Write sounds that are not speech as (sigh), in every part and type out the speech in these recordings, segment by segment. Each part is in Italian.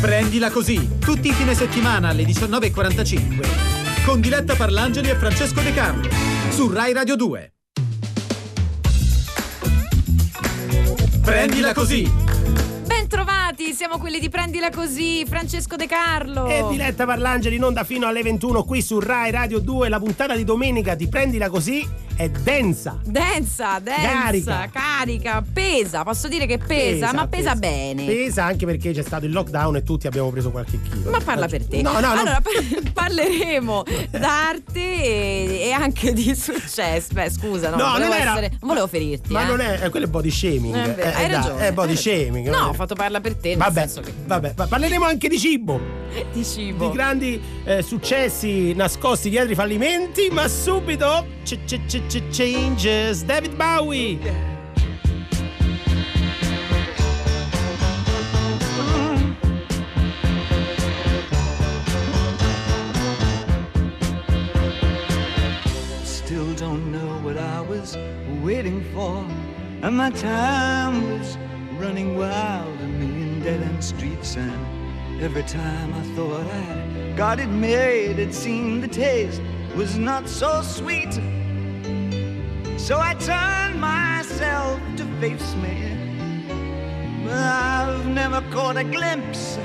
Prendila così, tutti i fine settimana alle 19.45. Con Diletta Parlangeli e Francesco De Carlo. Su Rai Radio 2. Prendila così! Bentrovati, siamo quelli di Prendila Così, Francesco De Carlo. E Diletta Parlangeli in onda fino alle 21 qui su Rai Radio 2. La puntata di domenica di Prendila Così è densa. Densa, densa, carica, carica pesa, posso dire che pesa, pesa ma pesa, pesa, bene. Pesa anche perché c'è stato il lockdown e tutti abbiamo preso qualche chilo. Ma parla per te. No, no, no. Allora, (laughs) parleremo d'arte e, e, anche di successo. Beh, scusa, no, no non, era... essere, volevo ferirti. Ma eh. non è, quello è body shaming. Eh, hai eh, ragione. È body shaming. No, ho fatto parla per te. Vabbè, che... vabbè, parleremo anche di cibo. Di cibo. Di grandi eh, successi nascosti dietro i fallimenti, ma subito changes. David Bowie. Still don't know what I was waiting for, and my time was running wild, a million dead end streets, and every time I thought I'd got it made, it seemed the taste was not so sweet. So I turned myself to face me. But I've never caught a glimpse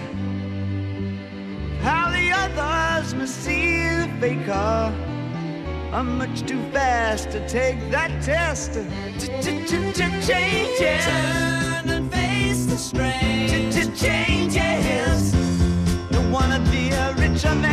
how the others must see the faker. I'm much too fast to take that test. Changes. Turn and face the strain. Changes. Don't wanna be a richer man.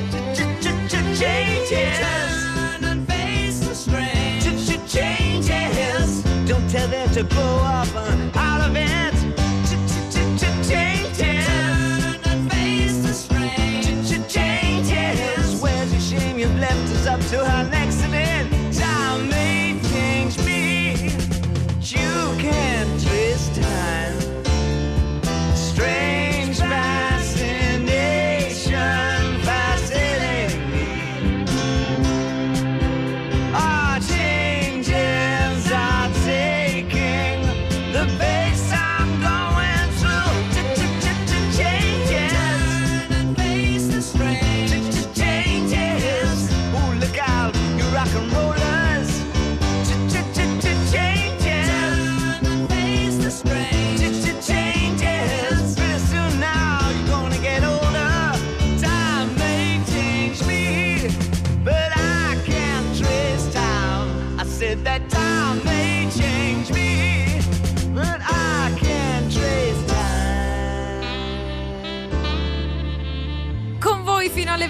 changes. Turn and face the strange. Ch ch changes. Don't tell them to grow up on out of it. Changes. Turn and face the changes. Where's shame? You've left us up to her name.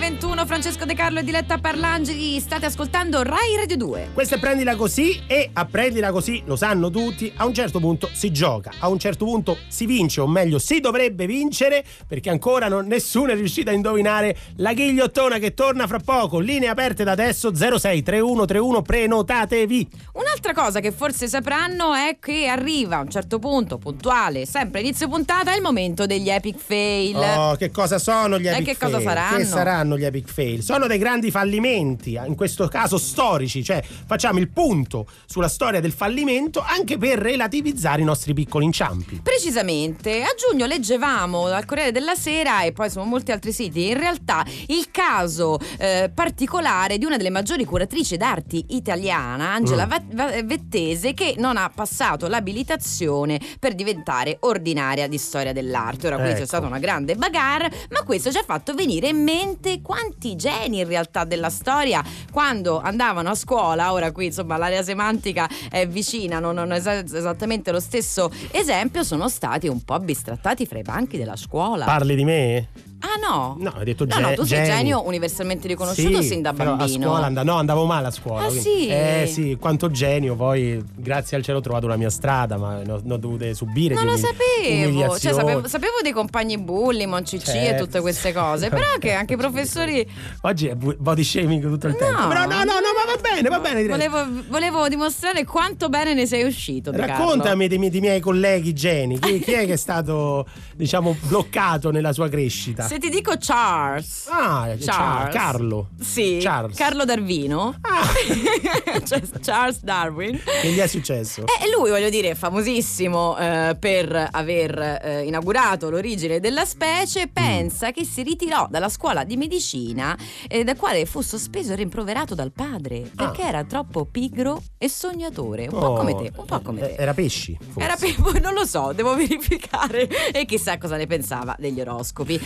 11th sono Francesco De Carlo e Diletta Parlangeli. State ascoltando Rai Radio 2. Questa è Prendila Così e a Prendila Così, lo sanno tutti, a un certo punto si gioca, a un certo punto si vince, o meglio si dovrebbe vincere, perché ancora non, nessuno è riuscito a indovinare la ghigliottona che torna fra poco. Linee aperte da adesso 063131, prenotatevi. Un'altra cosa che forse sapranno è che arriva a un certo punto, puntuale, sempre inizio puntata, è il momento degli epic fail. Oh, che cosa sono gli epic fail? E che cosa faranno? Che saranno gli epic fail? Sono dei grandi fallimenti, in questo caso storici, cioè facciamo il punto sulla storia del fallimento anche per relativizzare i nostri piccoli inciampi. Precisamente, a giugno leggevamo dal Corriere della Sera e poi su molti altri siti in realtà il caso eh, particolare di una delle maggiori curatrici d'arti italiana, Angela Mm. Vettese, che non ha passato l'abilitazione per diventare ordinaria di storia dell'arte. Ora qui c'è Ecco. stata una grande bagarre, ma questo ci ha fatto venire in mente quanti geni in realtà della storia quando andavano a scuola, ora qui insomma l'area semantica è vicina, non non è esa- esattamente lo stesso esempio, sono stati un po' bistrattati fra i banchi della scuola. Parli di me? Ah no? No, hai detto No, ge- no, tu sei geni. genio universalmente riconosciuto Sì, sin da bambino. A scuola and- no, andavo male a scuola. Ah, quindi- sì? Eh sì, quanto genio, poi grazie al cielo ho trovato la mia strada, ma ne ho, ne ho dovute subire. Non lo sapevo, cioè, sapevo, sapevo dei compagni bulli, Moncicci e Certo. tutte queste cose, però (laughs) che anche i professori Oggi è body shaming tutto il tempo. No. Però no, no, no, ma va bene, va bene. direi. volevo, volevo dimostrare quanto bene ne sei uscito. Raccontami dei, miei- dei miei colleghi geni. Chi, chi è che è stato, diciamo, bloccato nella sua crescita? Se ti dico Charles. Ah, Charles. Char- Carlo. Sì, Charles. Carlo Darwino. Ah, (laughs) Cioè, Charles Darwin. che gli è successo? E lui, voglio dire, è famosissimo eh, per aver eh, inaugurato l'origine della specie. Pensa che si ritirò dalla scuola di medicina, eh, da quale fu sospeso e rimproverato dal padre perché era troppo pigro e sognatore. Un po' Oh, come te, un po' come eh, te. Era pesci. forse. Era per- (laughs) non lo so, devo (laughs) verificare e chissà cosa ne pensava degli oroscopi.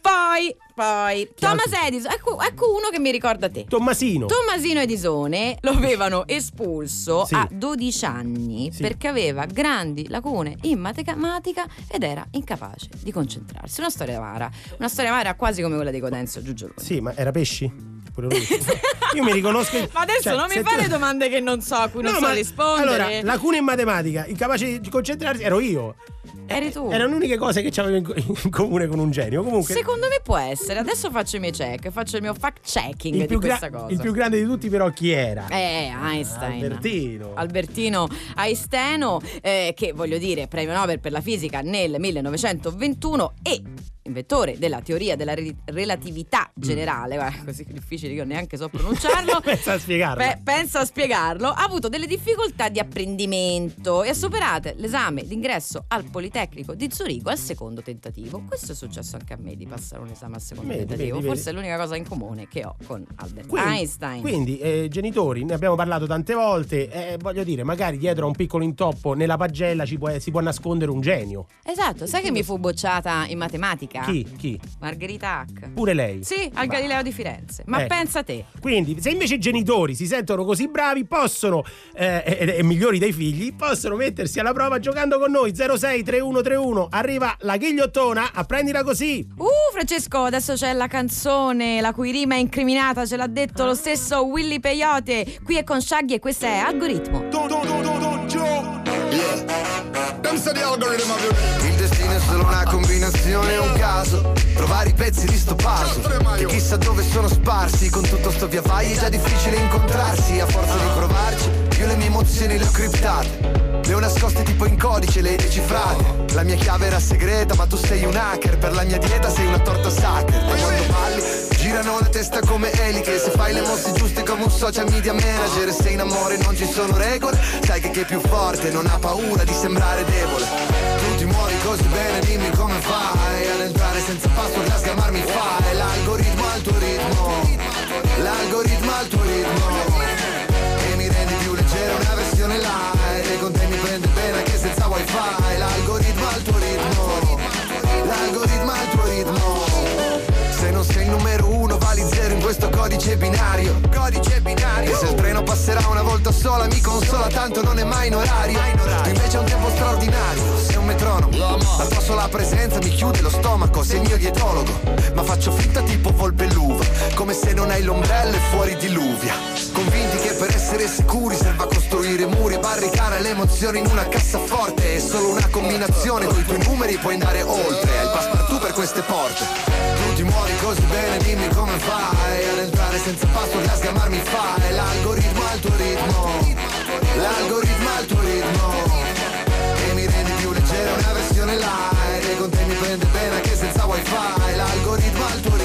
Poi, poi, Thomas Edison, ecco, ecco uno che mi ricorda te. Tommasino. Tommasino Edisone lo avevano espulso Sì. a 12 anni Sì. perché aveva grandi lacune in matematica ed era incapace di concentrarsi. Una storia amara, una storia amara quasi come quella di Codenzio Giugioloni. Sì, ma era pesci? (laughs) Io mi riconosco. Ma adesso cioè, non mi fare tu- domande che non so, a cui non No, so rispondere. Allora, lacune in matematica, incapace di concentrarsi, ero io. Eri tu. Erano le uniche cose che avevo in, (laughs) in comune con un genio. Comunque, Secondo me può essere. Adesso faccio i miei check, faccio il mio fact checking il di più, gra- questa cosa. il più grande di tutti, però, chi era? Eh, Einstein. Albertino. Albertino Einstein, eh, che voglio dire, premio Nobel per la fisica nel 1921 e inventore della teoria della re- relatività generale, guarda, così difficile che io neanche so pronunciarlo. (laughs) Pensa a spiegarlo. Pe- pensa a spiegarlo, ha avuto delle difficoltà di apprendimento e ha superato l'esame d'ingresso al Politecnico di Zurigo al secondo tentativo. Questo è successo anche a me di passare un esame al secondo Vedi, tentativo. vedi, Forse vedi. è l'unica cosa in comune che ho con Albert Quindi, Einstein. quindi, eh, genitori, ne abbiamo parlato tante volte. eh, voglio dire, magari dietro a un piccolo intoppo nella pagella ci può- si può nascondere un genio. Esatto, sai che mi fu bocciata in matematica? Chi? Chi? Margherita Hack. Pure lei. Sì, al Ma- Galileo di Firenze. Ma Ecco. pensa te. Quindi, se invece i genitori si sentono così bravi, possono, eh, e, e migliori dei figli, possono mettersi alla prova giocando con noi. 06 3131. Arriva la ghigliottona, apprendila così. Uh, Francesco, adesso c'è la canzone la cui rima è incriminata, ce l'ha detto lo stesso Willy Peyote. Qui è con Shaggy e questa è Algoritmo. Don't, don't, don't joke. Yeah. Them say the algorithm of your Il destino è solo una combinazione, un caso. Trovare i pezzi di sto puzzle. Che chissà dove sono sparsi. Con tutto sto via vai è già difficile incontrarsi. A forza di provarci, io le mie emozioni le ho criptate. Le ho nascoste tipo in codice, le hai decifrate. La mia chiave era segreta, ma tu sei un hacker. Per la mia dieta sei una torta sacker. E quando balli, girano la testa come eliche. Se fai le mosse giuste come un social media manager. Se in amore non ci sono regole, sai che chi è più forte non ha paura di sembrare debole. Tu ti muovi così bene, dimmi come fai ad entrare senza password a scamarmi fai. L'algoritmo al tuo ritmo, l'algoritmo al tuo ritmo. E mi rendi più leggera una versione light E con te mi prende bene anche senza wifi L'algoritmo al tuo ritmo L'algoritmo al tuo ritmo il numero uno vali zero in questo codice binario. Codice binario. E se il treno passerà una volta sola mi consola tanto non è mai in orario. Tu invece hai un tempo straordinario Sei un metronomo. La tua sola presenza mi chiude lo stomaco Sei il mio dietologo. Ma faccio finta tipo volpe l'uva Come se non hai l'ombrello e fuori diluvia. Convinti che per essere sicuri serva costruire muri e barricare le emozioni in una cassaforte. È solo una combinazione, con i tuoi numeri puoi andare oltre. Hai il passepartout per queste porte Tu ti muovi così bene, dimmi come fai Ad entrare senza password, a sgamarmi fai. L'algoritmo al tuo ritmo. L'algoritmo al tuo ritmo. E mi rendi più leggera una versione light E con te mi prende bene anche senza wifi. L'algoritmo al tuo ritmo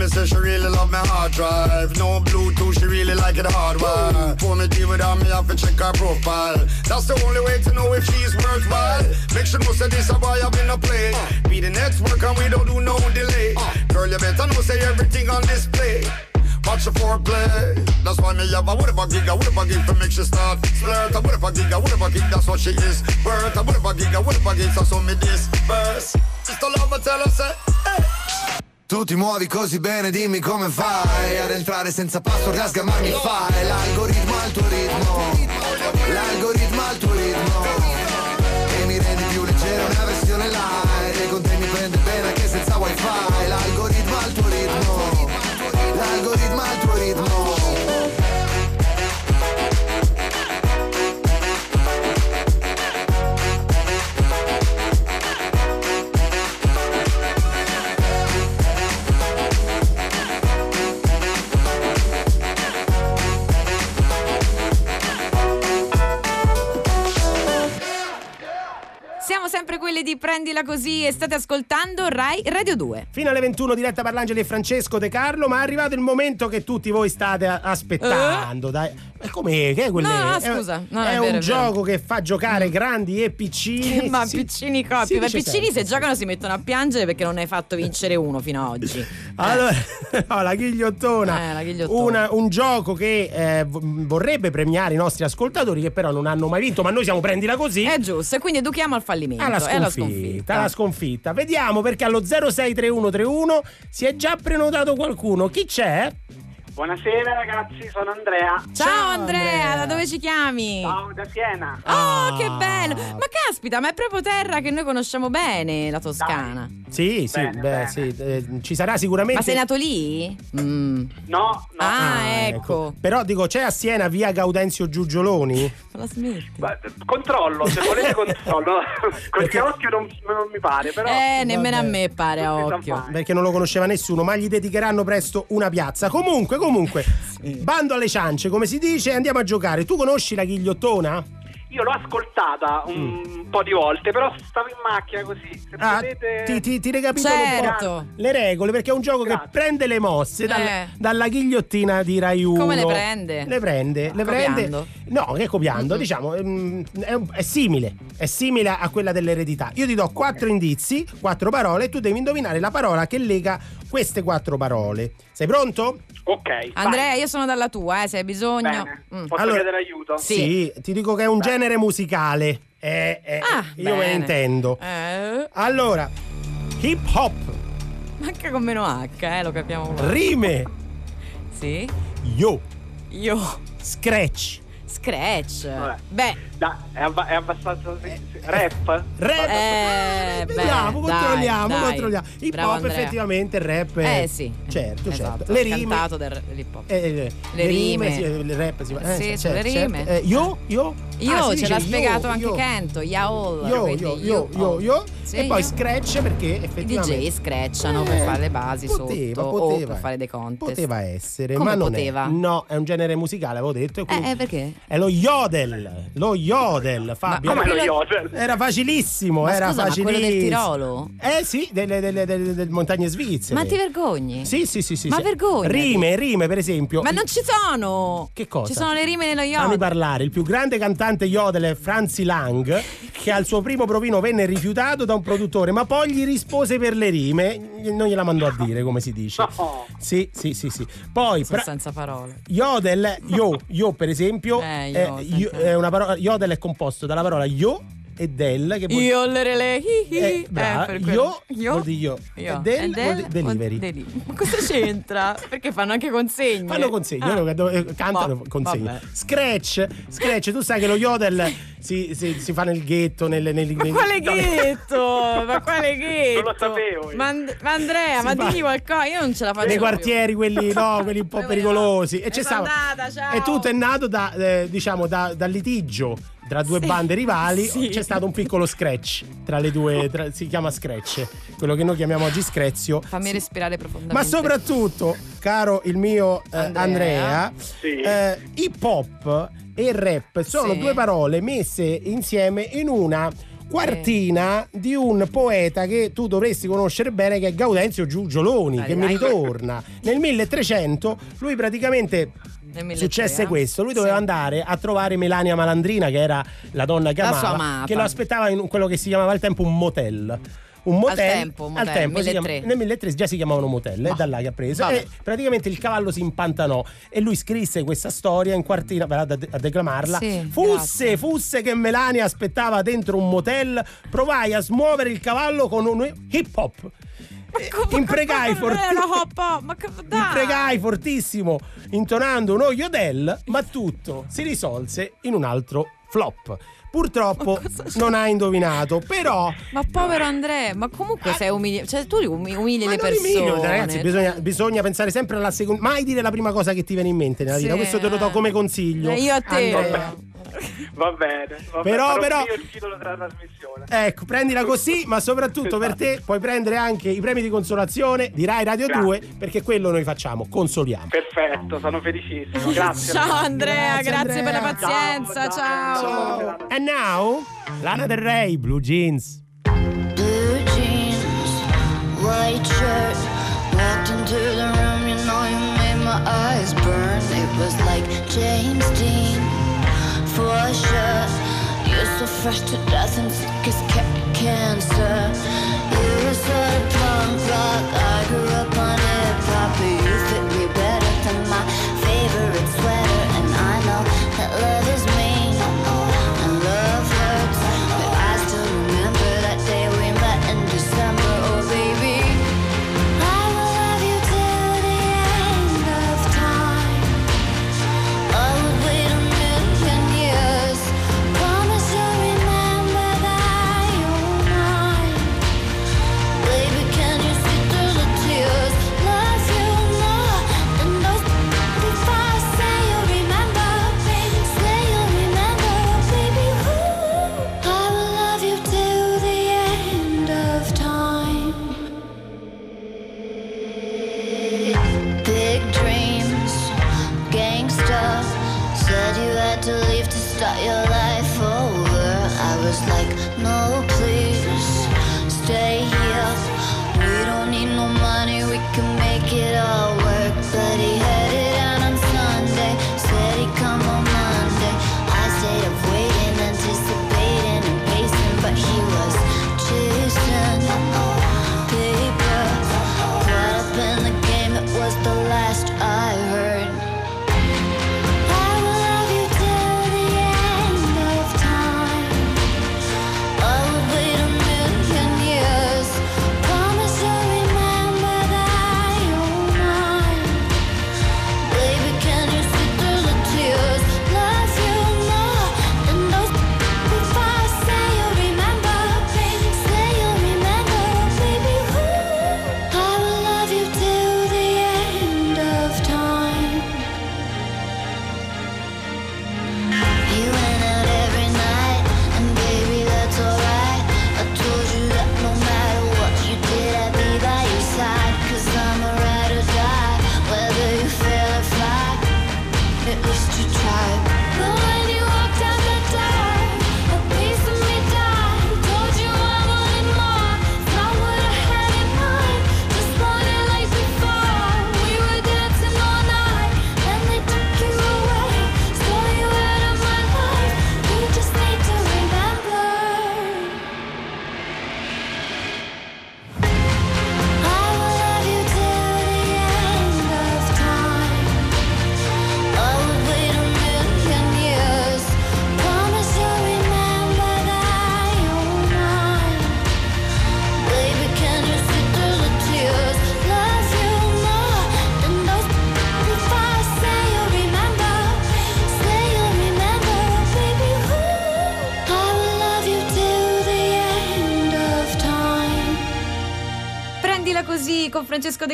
me say she really love my hard drive. No Bluetooth, she really like it hard hardwired. Wanna deal without me, have to check her profile. That's the only way to know if she's worthwhile. Make sure most of this a boy I've been a play. Be the next work and we don't do no delay. Girl, you better know say everything on display. Watch the foreplay. That's why me have a what if I gig, a what if I gig to make she start splurt. What if I gig, a what if I gig, that's what she is. Birth, what if I gig, a what if I gig, so, what me disperse. Just a love, I tell her, say, hey. Tu ti muovi così bene, dimmi come fai Ad entrare senza password, a sgamarmi fai. L'algoritmo al tuo ritmo L'algoritmo al tuo ritmo. E mi rendi più leggero, una versione light E con te mi prende bene anche senza wifi. L'algoritmo al tuo ritmo L'algoritmo al tuo ritmo sempre quelli di Prendila Così e state ascoltando Rai Radio 2. Fino alle 21 diretta Parlangeli e Francesco De Carlo, ma è arrivato il momento che tutti voi state aspettando. Dai. Ma come? Che è quelle? Eh? No, no, è- scusa. No, è, è vero, un vero. gioco che fa giocare grandi e piccini. (laughs) Ma Sì. piccini coppie, si dice piccini sempre, se giocano si mettono a piangere perché non ne hai fatto vincere uno fino ad oggi. (laughs) Allora, (laughs) no, la ghigliottona, Eh, la ghigliottona. Una- un gioco che eh, vorrebbe premiare i nostri ascoltatori che però non hanno mai vinto, ma noi siamo prendila così. È giusto, e quindi educhiamo al fallimento. alla sconfitta, sconfitta. alla sconfitta. Vediamo perché allo 063131 si è già prenotato qualcuno. Chi c'è? Buonasera ragazzi, sono Andrea. Ciao, Ciao, Andrea, Andrea. da dove ci chiami? Ciao da Siena. Oh, Ah. che bello! Ma caspita, ma è proprio terra che noi conosciamo bene, la Toscana. Sì, sì, Bene, beh, bene. sì, eh, ci sarà sicuramente. Ma sei nato lì? Mm. No, no. Ah, ecco. Però dico, c'è a Siena via Gaudenzio Giugioloni? (laughs) La smetti? Ma, controllo, se volete controllo. (laughs) Col Perché- occhio non, non mi pare, però. Eh, nemmeno vabbè. a me pare a occhio. Perché non lo conosceva nessuno, ma gli dedicheranno presto una piazza. Comunque, comunque, (laughs) bando alle ciance, come si dice, andiamo a giocare. Tu conosci la ghigliottona? Io l'ho ascoltata un po' di volte, però stavo in macchina così. Se Mm. Ah, potete. ti, ti, ti recapitolo un po' Certo. le regole perché è un gioco Grazie. che prende le mosse Eh. dalla ghigliottina di Rai 1 Come le prende? le prende le Copiando? prende no che copiando diciamo ehm, è, è simile è simile a quella dell'eredità io ti do quattro indizi quattro parole e tu devi indovinare la parola che lega queste quattro parole sei pronto? Ok. Andrea, io sono dalla tua, eh, se hai vai. bisogno. Bene. Mm. Posso Allora- chiedere aiuto? Sì. ti dico che è un genere musicale Eh, eh, Ah, io me ne bene. intendo Eh, allora hip hop manca con meno H, eh, lo capiamo. rime Sì? yo Io. scratch Scratch. Vabbè. Beh, Da- è, abba- è abbastanza. sì, sì. Rap? Rap. Eh, vediamo, beh, controlliamo, dai, controlliamo. dai. Hip hop effettivamente il rap. è- Eh sì. Certo, esatto. certo. Le rime. cantato del dell'hip hop. eh, eh, Le rime. sì, il rap si fa. Sì, eh, certo, rime. certo. Eh, io, io. Io Ah, ce l'ha io, spiegato anche io. Kento, Yaol. Io, io, io, io, io. Sì, e poi io. scratch perché I effettivamente. DJ scratchano per Eh, fare le basi poteva, sotto poteva, o per fare dei contest. Poteva essere, Come ma non poteva? è. No, è un genere musicale, avevo detto. Eh, eh, perché? È lo yodel. Lo yodel, Fabio. Come lo quello- yodel? Era facilissimo, Ma era scusa, ma facilissimo. quello del Tirolo? Eh sì, delle, delle- delle- delle montagne svizzere. Ma ti vergogni? Sì, sì, sì, sì. Ma sì. vergognati. Rime, rime, per esempio. Ma non ci sono! Che cosa? Ci sono le rime nello Fammi yodel. parlare. Il più grande cantante yodel è Franzi Lang, che al suo primo provino venne rifiutato da un produttore, ma poi gli rispose per le rime. Non gliela mandò a dire, come si dice. (laughs) No. Sì, sì, sì, sì. Poi Sono pra- senza parole. Yodel, yo, yo per esempio, Eh, è, yo- senti. è una parola, yodel è composto dalla parola yo e del che vuol Io le le hi hi. Eh, per quello. Io vuol dire io. Io. E del E vuol dire delivery. deli- Ma cosa c'entra? Perché fanno anche consegne. Fanno consegno, Ah. loro dove- cantano Boh, consegno. vabbè. Scratch, scratch, tu sai che lo yodel si, si- si fa nel ghetto, nel, nel, Ma nel- quale ghetto? Ma quale ghetto? Non lo sapevo io. Ma, And- ma Andrea, Si ma fa- digli qualcosa, io non ce la faccio. nei quartieri quelli no (laughs) quelli un po' pericolosi va? e c'è ciao. e tutto è nato da eh, diciamo da, dal litigio tra due Sì. bande rivali Sì. c'è stato un piccolo scratch tra le due tra- si chiama scratch quello che noi chiamiamo oggi screzio Fammi respirare profondamente. ma soprattutto caro il mio eh, Andrea. Andrea, Sì. eh, hip hop e rap sono Sì. due parole messe insieme in una quartina di un poeta che tu dovresti conoscere bene che è Gaudenzio Giugioloni Dai, che mi ritorna nel 1300 lui praticamente Nel 1003, successe eh? questo. Lui doveva Sì. andare a trovare Melania Malandrina, che era la donna che La amava, amata. che lo aspettava in quello che si chiamava al tempo un motel. Un motel, tempo, un al motel, tempo si 1003. chiama- nel 1003 già si chiamavano motel, è da là che ha preso. vabbè. E praticamente il cavallo si impantanò e lui scrisse questa storia in quartina, vado a, a declamarla. Sì, fusse, grazie. fusse che Melania aspettava dentro un motel, provai a smuovere il cavallo con un hip hop. Eh, Impregai forti- (laughs) fortissimo, intonando uno yodel, ma tutto si risolse in un altro flop. Purtroppo non ha indovinato, però. Ma povero Andrea, ma comunque sei umili- cioè tu umi- umili Ma le persone. umilio, ragazzi, bisogna, bisogna pensare sempre alla seconda. Mai dire la prima cosa che ti viene in mente nella vita. Sì, Questo te lo do come consiglio. Eh, io a te. Andrea. Va bene, va Però- bene. però- il titolo della trasmissione. Ecco, prendila così, ma soprattutto per te puoi prendere anche i premi di consolazione di Rai Radio Grazie. 2, perché quello noi facciamo, consoliamo. Perfetto, sono felicissimo. Grazie. Ciao Andrea, Grazie, grazie, per la Andrea. pazienza, Ciao, ciao. ciao. Ciao. And now, Lana Del Rey, Blue Jeans. Blue jeans, white shirt. Walked into the room, you know you made my eyes burn. It was like James Dean, sure. You're so fresh to death and sick as ca- cancer. You're of punk rock. I grew up on hip hop, you fit me better than my favorite sweater. And I know that love is mean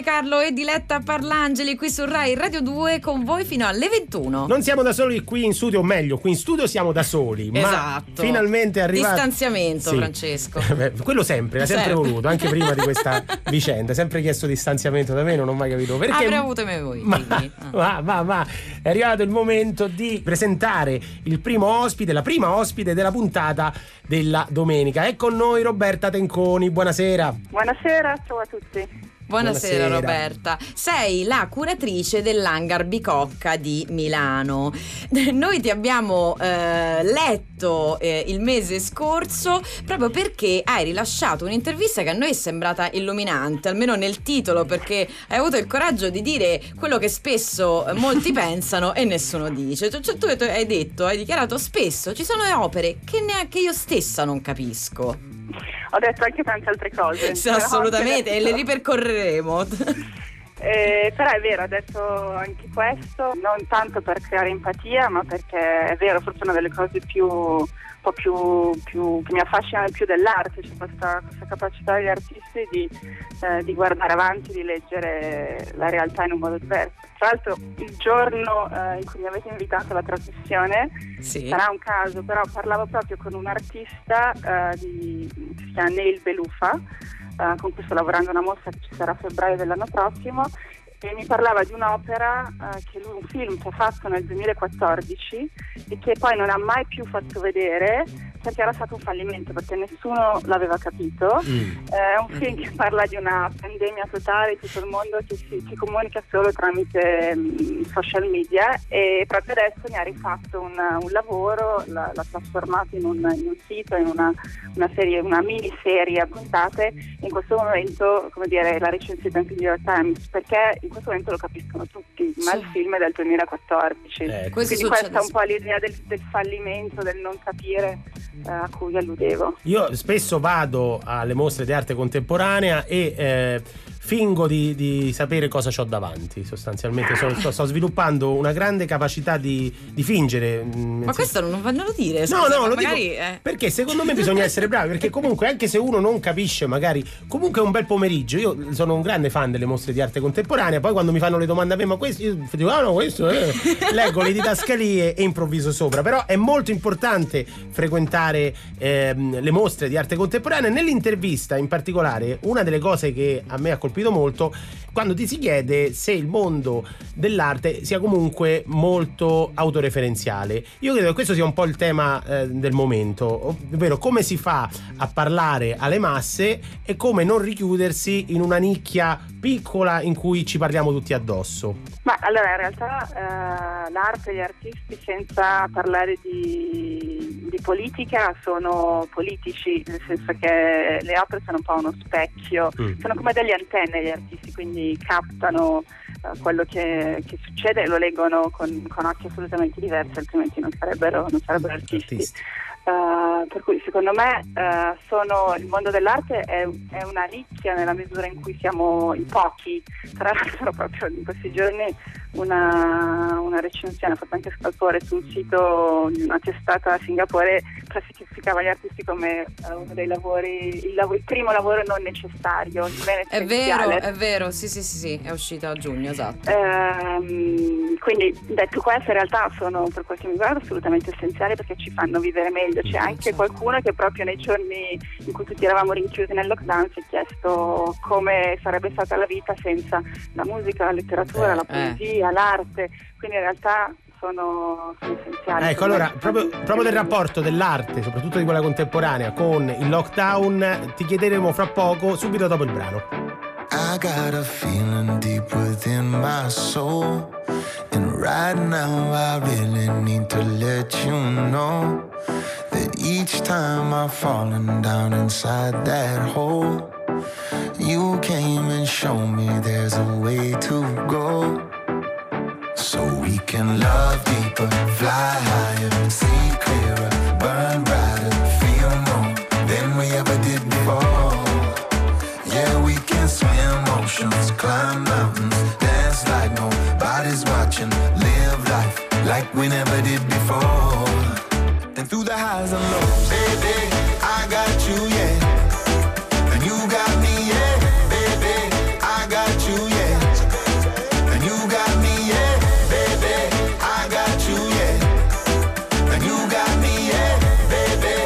Carlo e Diletta Parlangeli qui su Rai Radio 2 con voi fino alle 21. Non siamo da soli qui in studio, o meglio, qui in studio siamo da soli. Ma Esatto. finalmente è arrivato. Distanziamento, Francesco. (laughs) Beh, quello sempre, l'ha sempre Sempre. voluto, anche prima di questa (laughs) vicenda. Sempre chiesto distanziamento da me, non ho mai capito perché. Avrei avuto me voi. Ma, ah. ma, ma, ma, è arrivato il momento di presentare il primo ospite, la prima ospite della puntata della domenica. È con noi Roberta Tenconi, buonasera. Buonasera, ciao a tutti. Buonasera, Roberta. Sei la curatrice dell'Hangar Bicocca di Milano. (laughs) Noi ti abbiamo eh, letto eh, il mese scorso proprio perché hai rilasciato un'intervista che a noi è sembrata illuminante, almeno nel titolo, perché hai avuto il coraggio di dire quello che spesso eh, molti (laughs) pensano e nessuno dice. Cioè, cioè, tu hai detto, hai dichiarato spesso ci sono opere che neanche io stessa non capisco. Ho detto anche tante altre cose. Sì, assolutamente, e le ripercorreremo. (laughs) Eh, però è vero, ho detto anche questo, non tanto per creare empatia, ma perché è vero, forse una delle cose più, un po' più, più- che mi affascinano più dell'arte, c'è questa, questa capacità degli artisti di, eh, di guardare avanti, di leggere la realtà in un modo diverso. Tra l'altro il giorno eh, in cui mi avete invitato alla trasmissione, Sì. sarà un caso, però parlavo proprio con un artista eh, di, che si chiama Neil Belufa, eh, con cui sto lavorando una mostra che ci sarà a febbraio dell'anno prossimo e mi parlava di un'opera eh, che lui, un film che ha fatto nel 2014 e che poi non ha mai più fatto vedere perché era stato un fallimento perché nessuno l'aveva capito Mm. Eh, è un film che parla di una pandemia totale tutto il mondo che si che comunica solo tramite mm, social media e proprio adesso ne ha rifatto un, un lavoro, l'ha, l'ha trasformato in un, in un sito, in una, una serie, una miniserie a puntate. In questo momento, come dire, l'ha recensita anche il New York Times perché in questo momento lo capiscono tutti, ma Sì. il film è del 2014. Eh, Quindi questa è un po' l'idea del, del fallimento, del non capire eh, a cui alludevo. Io spesso vado alle mostre di arte contemporanea e eh, fingo di, di sapere cosa ho davanti, sostanzialmente. Sto, sto- sto sviluppando una grande capacità di, di fingere. mm, Ma questo non non lo dire, No, scusa, no, lo magari dico eh. perché secondo me bisogna essere bravi, perché comunque anche se uno non capisce magari, comunque è un bel pomeriggio, io sono un grande fan delle mostre di arte contemporanea, poi quando mi fanno le domande a me, ma questo, io dico, ah no, questo è, (laughs) leggo le didascalie e improvviso sopra, però è molto importante frequentare ehm, le mostre di arte contemporanea, nell'intervista in particolare, una delle cose che a me ha colpito molto, quando ti si chiede se il mondo dell'arte sia comunque molto autoreferenziale. Io credo che questo sia un po' il tema eh, del momento, ovvero come si fa a parlare alle masse e come non richiudersi in una nicchia piccola in cui ci parliamo tutti addosso. Ma allora in realtà eh, l'arte e gli artisti senza parlare di, di politica sono politici, nel senso che le opere sono un po' uno specchio, Mm. sono come delle antenne gli artisti, quindi captano eh, quello che, che succede e lo leggono con, con occhi assolutamente diversi, altrimenti non sarebbero, non sarebbero artisti. Artisti. Uh, per cui secondo me uh, sono- il mondo dell'arte è, è una nicchia nella misura in cui siamo in pochi. Tra l'altro (laughs) proprio in questi giorni una, una recensione fatta anche Scalpore su un sito di una testata a Singapore classificava gli artisti come eh, uno dei lavori, il, lav- il primo lavoro non necessario, È vero, è vero, sì, sì, sì, sì, è uscito a giugno, esatto. Ehm, quindi detto questo in realtà sono per quel che mi riguarda assolutamente essenziali perché ci fanno vivere meglio c'è Mm, anche qualcuno che proprio nei giorni in cui tutti eravamo rinchiusi nel lockdown si è chiesto come sarebbe stata la vita senza la musica, la letteratura, Eh, la eh. poesia, l'arte quindi in realtà sono, sono essenziali Ecco, allora, proprio, proprio del rapporto dell'arte, soprattutto di quella contemporanea, con il lockdown, ti chiederemo fra poco, subito dopo il brano. I got a feeling deep within my soul. And right now, I really need to let you know that each time I've fallen down inside that hole, you came and showed me there's a way to go. So we can love deeper, fly higher, see clearer, burn brighter, like we never did before. And through the highs and lows, baby, I got you, yeah. And you got me, yeah, baby, I got you, yeah. And you got me, yeah, baby, I got you, yeah. And you got me, yeah, baby,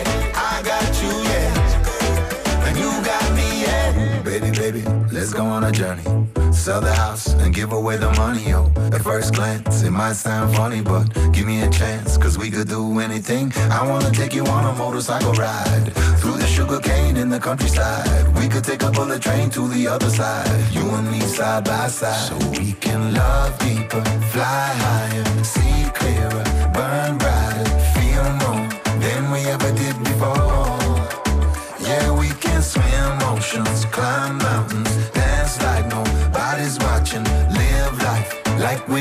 I got you, yeah. And you got me, yeah. Baby, baby, let's go on a journey. Sell the house and give away the money, yo. At first glance, it might sound funny, but give me a chance, cause we could do anything. I wanna take you on a motorcycle ride through the sugar cane in the countryside. We could take a bullet train to the other side. You and me side by side. So we can love deeper, fly higher, see clearer, burn brighter,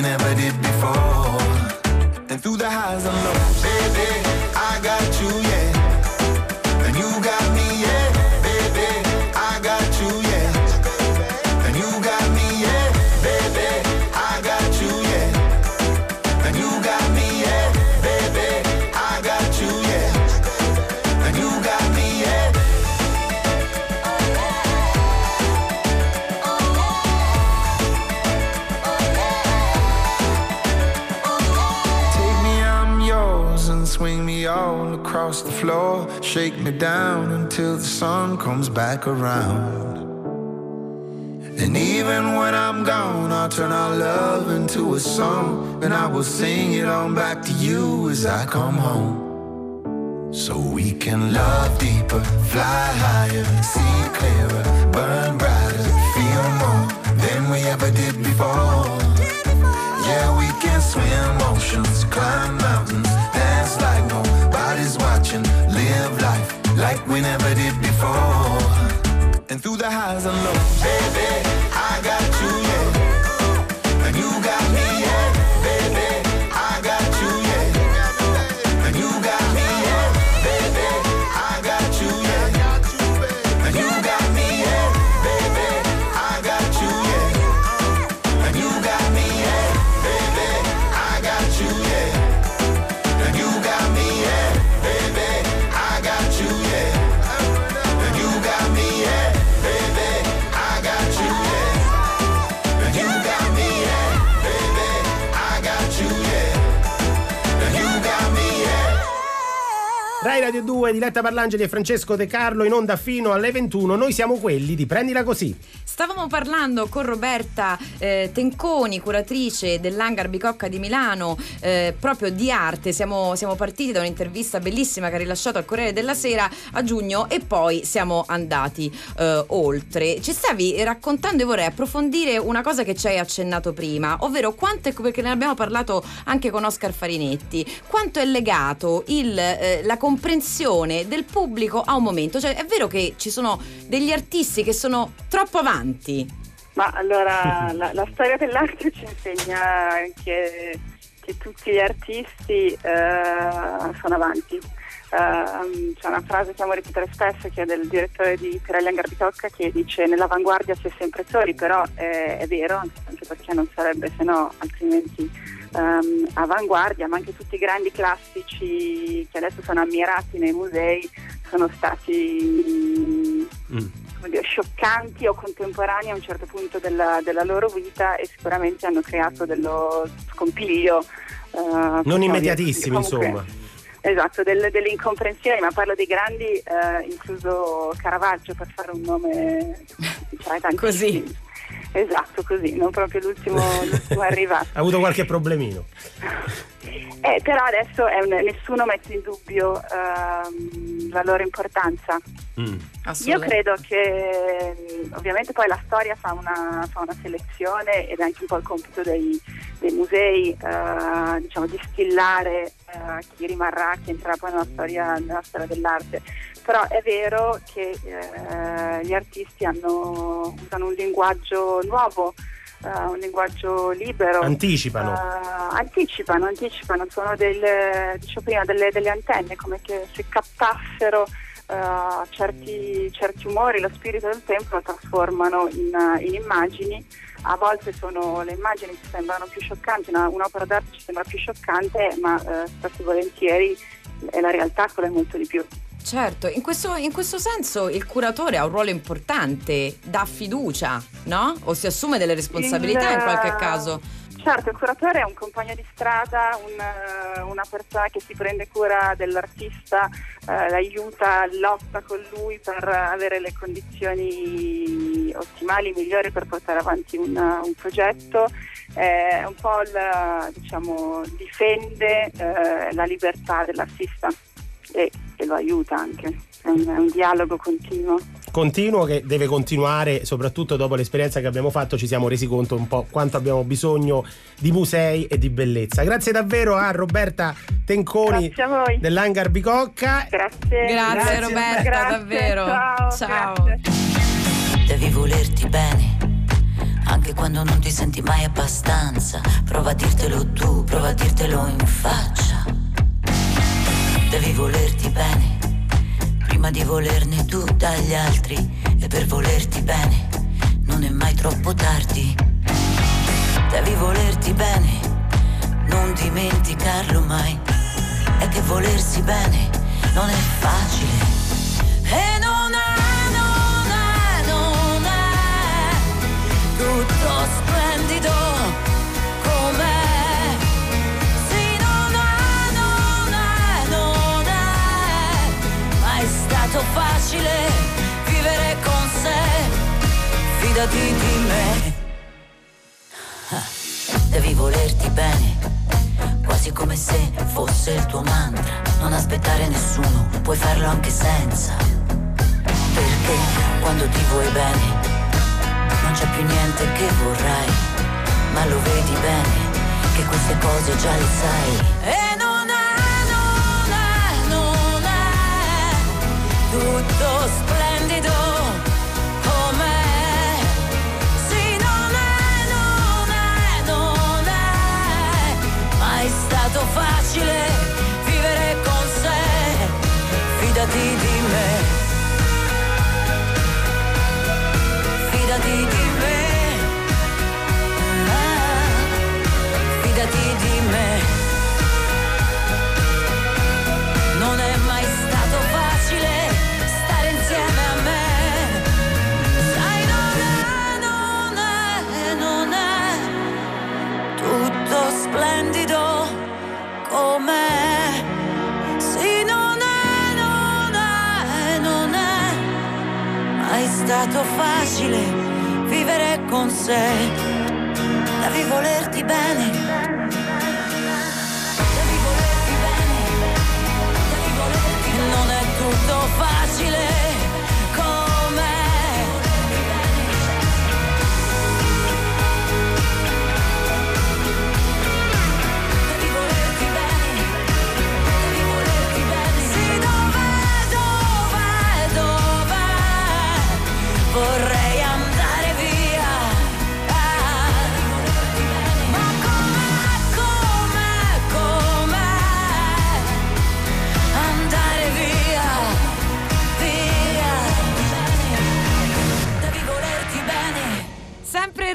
never did before. And through the highs and lows, down until the sun comes back around. And even when I'm gone, I'll turn our love into a song. And I will sing it on back to you as I come home. So we can love deeper, fly higher, see clearer, burn brighter, feel more than we ever did before. Yeah, we can swim oceans, climb mountains, we never did before. And through the highs and lows, baby, Radio 2, Diletta Parlangeli e Francesco De Carlo in onda fino alle 21. Noi siamo quelli di Prendila Così. Stavamo parlando con Roberta eh, Tenconi, curatrice dell'Hangar Bicocca di Milano, eh, proprio di arte. Siamo, siamo partiti da un'intervista bellissima che ha rilasciato al Corriere della Sera a giugno e poi siamo andati eh, oltre. Ci stavi raccontando e vorrei approfondire una cosa che ci hai accennato prima, ovvero quanto è, perché ne abbiamo parlato anche con Oscar Farinetti, quanto è legato il, eh, la comprensione del pubblico a un momento. Cioè, è vero che ci sono degli artisti che sono troppo avanti. Ma allora la, la storia dell'arte ci insegna che, che tutti gli artisti eh, sono avanti. Ehm, c'è una frase che amo ripetere spesso che è del direttore di Pirelli Hangar Bicocca che dice nell'avanguardia si è sempre soli, però è, è vero, anche perché non sarebbe se no altrimenti ehm, avanguardia, ma anche tutti i grandi classici che adesso sono ammirati nei musei sono stati come dire, scioccanti o contemporanei a un certo punto della, della loro vita e sicuramente hanno creato dello scompiglio. eh, Non comunque, insomma. Esatto, delle, delle incomprensioni, ma parlo dei grandi, eh, incluso Caravaggio per fare un nome cioè, tantissimi. Esatto, così, non proprio l'ultimo, l'ultimo (laughs) arrivato. Ha avuto qualche problemino. Eh, però adesso è un- nessuno mette in dubbio ehm, la loro importanza. Io credo che ovviamente poi la storia fa una, fa una selezione ed è anche un po' il compito dei, dei musei eh, diciamo, distillare eh, chi rimarrà, chi entrerà poi nella storia, nella storia dell'arte. Però è vero che eh, gli artisti hanno, usano un linguaggio nuovo, eh, un linguaggio libero. Anticipano. Eh, anticipano, anticipano, sono delle, dicevo prima, delle, delle antenne, come che se captassero eh, certi, certi umori, lo spirito del tempo lo trasformano in, in immagini. A volte sono le immagini che sembrano più scioccanti, una- un'opera d'arte ci sembra più scioccante, ma eh, spesso e volentieri è la realtà quella è molto di più. Certo, in questo, in questo senso il curatore ha un ruolo importante, dà fiducia, no? O si assume delle responsabilità Il- in qualche caso. Certo, il curatore è un compagno di strada, un, eh, una persona che si prende cura dell'artista, eh, l'aiuta, lotta con lui per avere le condizioni ottimali, migliori per portare avanti un, un progetto. Eh, un po' il, diciamo, difende eh, la libertà dell'artista e che lo aiuta anche. È un, è un dialogo continuo. continuo che deve continuare, soprattutto dopo l'esperienza che abbiamo fatto, ci siamo resi conto un po' quanto abbiamo bisogno di musei e di bellezza. Grazie davvero a Roberta Tenconi Grazie a dell'Hangar Bicocca. Grazie. Grazie, Roberta, Grazie, davvero. Ciao. Ciao. grazie. Devi volerti bene, anche quando non ti senti mai abbastanza. Prova a dirtelo tu, prova a dirtelo in faccia. Devi volerti bene, prima di volerne tu dagli altri. E per volerti bene, non è mai troppo tardi. Devi volerti bene, non dimenticarlo mai. È che volersi bene non è facile. E non è, non è, non è tutto splendido facile vivere con sé. Fidati di me. Ah, Devi volerti bene, quasi come se fosse il tuo mantra. Non aspettare nessuno, puoi farlo anche senza. Perché quando ti vuoi bene, non c'è più niente che vorrai, ma lo vedi bene, che queste cose già le sai. E non tutto splendido com'è. Sì, non è, non è, non è mai stato facile vivere con sé. Fidati stato facile vivere con sé. Devi volerti bene.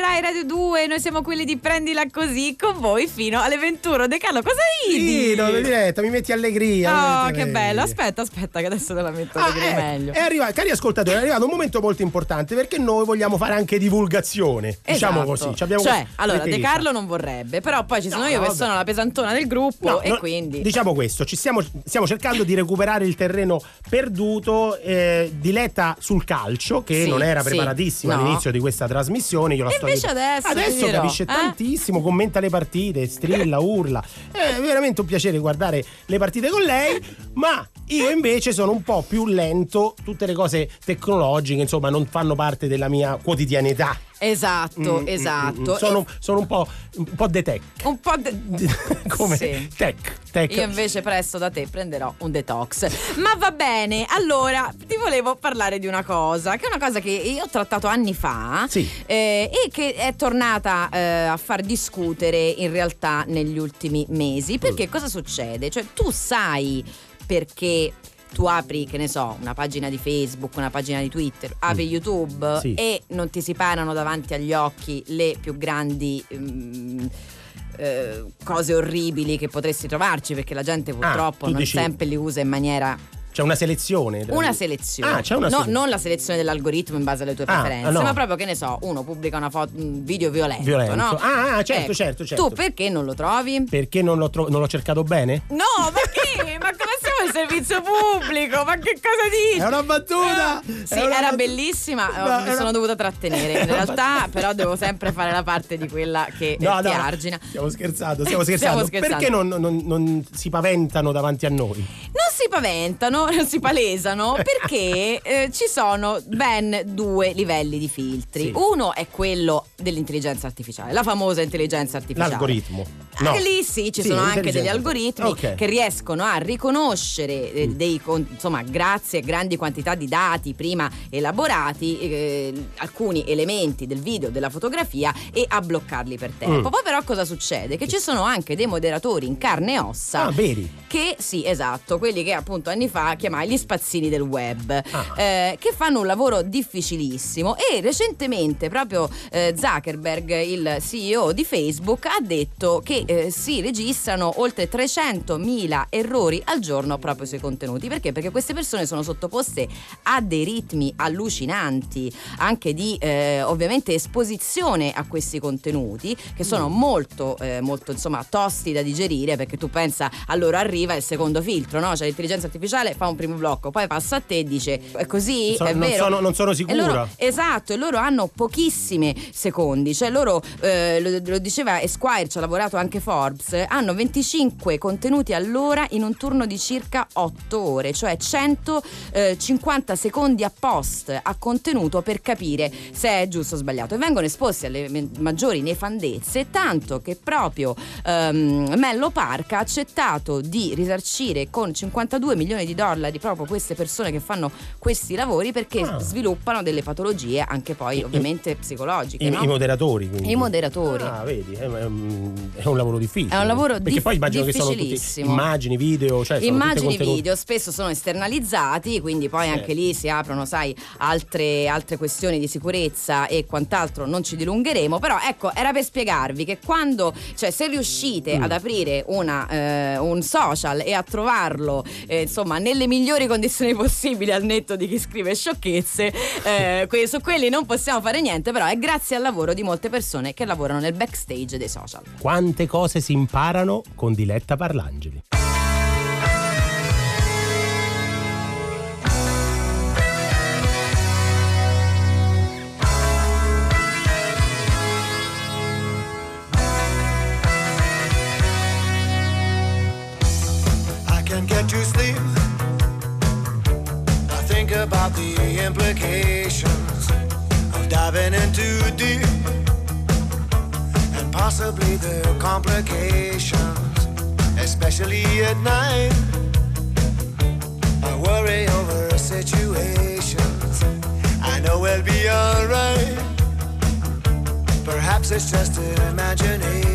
Rai Radio 2, noi siamo quelli di Prendila Così con voi fino alle 21. De Carlo, cosa ridi? Sì, no, diretta, mi metti allegria. Oh, che allegria. bello. Aspetta, aspetta, che adesso te la metto Ah, a vedere ecco, meglio. È arrivato, cari ascoltatori, è arrivato un momento molto importante perché noi vogliamo fare anche divulgazione. Diciamo Esatto. così. ci cioè, allora, De. Carlo non vorrebbe, però poi ci sono No, io che sono la pesantona del gruppo No, e no, quindi... Diciamo questo, ci stiamo, stiamo cercando di recuperare il terreno perduto, eh, diletta sul calcio, che Sì, non era sì, preparatissima no. all'inizio di questa trasmissione. Io la sto invece adesso, adesso capisce eh? tantissimo, commenta le partite, strilla, urla. È veramente un piacere guardare le partite con lei, ma io invece sono un po' più lento, tutte le cose tecnologiche, insomma, non fanno parte della mia quotidianità. Esatto, Mm, mm, esatto. mm, Sono, sono un po', un po' de tech. Un po' de- (laughs) Come Sì. tech. tech. Io invece presto da te prenderò un detox. Ma va bene, allora ti volevo parlare di una cosa, che è una cosa che io ho trattato anni fa Sì. eh, e che è tornata eh, a far discutere in realtà negli ultimi mesi. Mm. Perché cosa succede? Cioè tu sai perché tu apri, che ne so, una pagina di Facebook, una pagina di Twitter, apri YouTube Mm. Sì. e non ti si parano davanti agli occhi le più grandi... mm, eh, cose orribili che potresti trovarci perché la gente purtroppo Ah, non dici- sempre li usa in maniera C'è una selezione. tra- una selezione. Ah, c'è una No, selezione. non la selezione dell'algoritmo in base alle tue Ah, preferenze, no. ma proprio che ne so, uno pubblica una foto, un video violento, Violento. no? Ah, ah, certo, Ecco, certo, certo. Tu perché non lo trovi? Perché non l'ho, tro- non l'ho cercato bene? No, ma che? ma come siamo il servizio pubblico? Ma che cosa dici? È una battuta! Eh, Sì, una era bat- bellissima, No, oh, mi una- sono dovuta trattenere. In (laughs) realtà, però, devo sempre fare la parte di quella che No, eh, no, ti no, argina. Stiamo scherzando, stiamo (laughs) Stiamo scherzando. scherzando. Perché non, non- non si paventano davanti a noi? Non si paventano, (laughs) si palesano perché eh, ci sono ben due livelli di filtri. Sì. Uno è quello dell'intelligenza artificiale, la famosa intelligenza artificiale. L'algoritmo. No. Anche lì sì, ci Sì, sono anche degli algoritmi Ok. Mm. che riescono a riconoscere eh, dei con- insomma grazie a grandi quantità di dati prima elaborati eh, alcuni elementi del video della fotografia e a bloccarli per tempo. Mm. Poi però cosa succede? Che ci sono anche dei moderatori in carne e ossa Ah, veri. che sì, esatto, quelli che appunto anni fa chiamai gli spazzini del web, Ah. eh, che fanno un lavoro difficilissimo e recentemente proprio eh, Zuckerberg, il CEO di Facebook, ha detto che eh, si registrano oltre 300.000 errori al giorno proprio sui contenuti. Perché? Perché queste persone sono sottoposte a dei ritmi allucinanti, anche di eh, ovviamente esposizione a questi contenuti che sono molto, eh, molto insomma tosti da digerire perché tu pensa allora arriva il secondo filtro, no? Cioè l'intelligenza artificiale fa un primo blocco, poi passa a te e dice è così, So- è non vero. sono- non sono sicura. loro- esatto, e loro hanno pochissimi secondi, cioè loro, eh, lo, lo diceva Esquire, ci ha lavorato anche Forbes, eh, hanno 25 contenuti all'ora in un turno di circa 8 ore, cioè 150 secondi a post a contenuto per capire se è giusto o sbagliato e vengono esposti alle maggiori nefandezze, tanto che proprio ehm, Mello Park ha accettato di risarcire con 52 milioni di dollari proprio queste persone che fanno questi lavori perché Ah. sviluppano delle patologie anche poi ovviamente psicologiche. I, no? i moderatori. Quindi. I moderatori. Ah, vedi, è, è un lavoro difficile. È un lavoro Perché dif- poi immagino che sono tutti immagini, video, cioè Immagini video spesso sono esternalizzati, quindi poi Certo. anche lì si aprono, sai, altre, altre questioni di sicurezza e quant'altro, non ci dilungheremo, però ecco, era per spiegarvi che quando, cioè se riuscite Mm. ad aprire una, eh, un social e a trovarlo, eh, insomma, nelle migliori condizioni possibili al netto di chi scrive sciocchezze, eh, su quelli non possiamo fare niente, però è grazie al lavoro di molte persone che lavorano nel backstage dei social. Quante cose si imparano con Diletta Parlangeli. About the implications of diving in too deep and possibly the complications, especially at night. I worry over situations. I know we'll be alright. Perhaps it's just an imagination.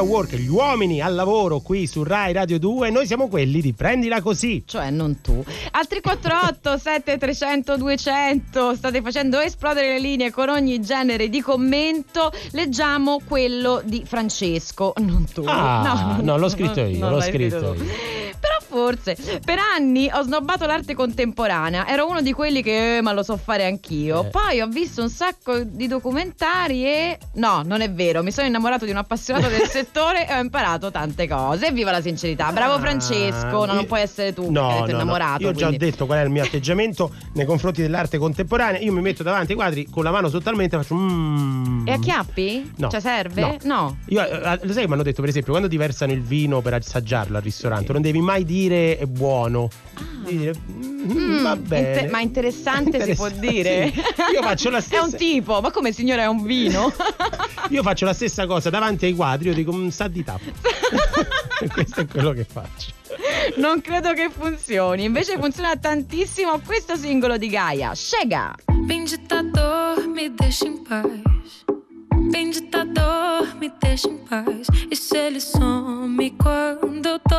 At work, gli uomini al lavoro qui su Rai Radio 2. Noi siamo quelli di prendila così. Cioè, non tu. Altri 48 7300 200 state facendo esplodere le linee con ogni genere di commento. Leggiamo quello di Francesco, non tu. Ah, no, l'ho scritto io, l'ho scritto io. Forse per anni ho snobbato l'arte contemporanea. Ero uno di quelli che eh, ma lo so fare anch'io. Eh. Poi ho visto un sacco di documentari e no, non è vero, mi sono innamorato di un appassionato del (laughs) settore e ho imparato tante cose. Evviva la sincerità. Bravo Ah, Francesco, no, non io- puoi essere tu No, perché no, sei no. innamorato. Io ho già detto qual è il mio atteggiamento nei confronti dell'arte contemporanea. Io mi metto davanti ai quadri con la mano sotto al mento e faccio mm. E acchiappi? No. Cioè serve? No. Io, eh, lo sai che mi hanno detto, per esempio, quando ti versano il vino per assaggiarlo al ristorante, non devi mai dire è buono. Devi dire, "Mm, Mm, va bene. inte- ma interessante, si può dire? Sì. Io faccio la (laughs) È stessa un tipo, ma come signore è un vino? (laughs) Io faccio la stessa cosa davanti ai quadri, io dico, "Mm, sa di tappo. (laughs) Questo è quello che faccio. non credo che funzioni. Invece funziona tantissimo questo singolo di Gaia. Scega! Bem ditador, me deixa em paz. Bem ditador, me deixa em paz. E se ele some quando eu tô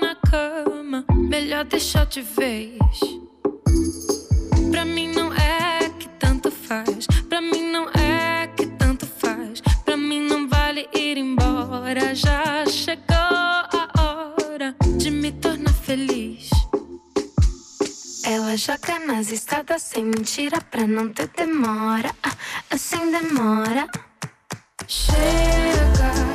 na cama, melhor deixar de vez. Pra mim não é que tanto faz. Pra mim não é que tanto faz. Pra mim não vale ir embora. Já chegou a hora de me tornar feliz. Ela joga nas estradas sem mentira pra não ter demora. Ah, Sem demora. Chega,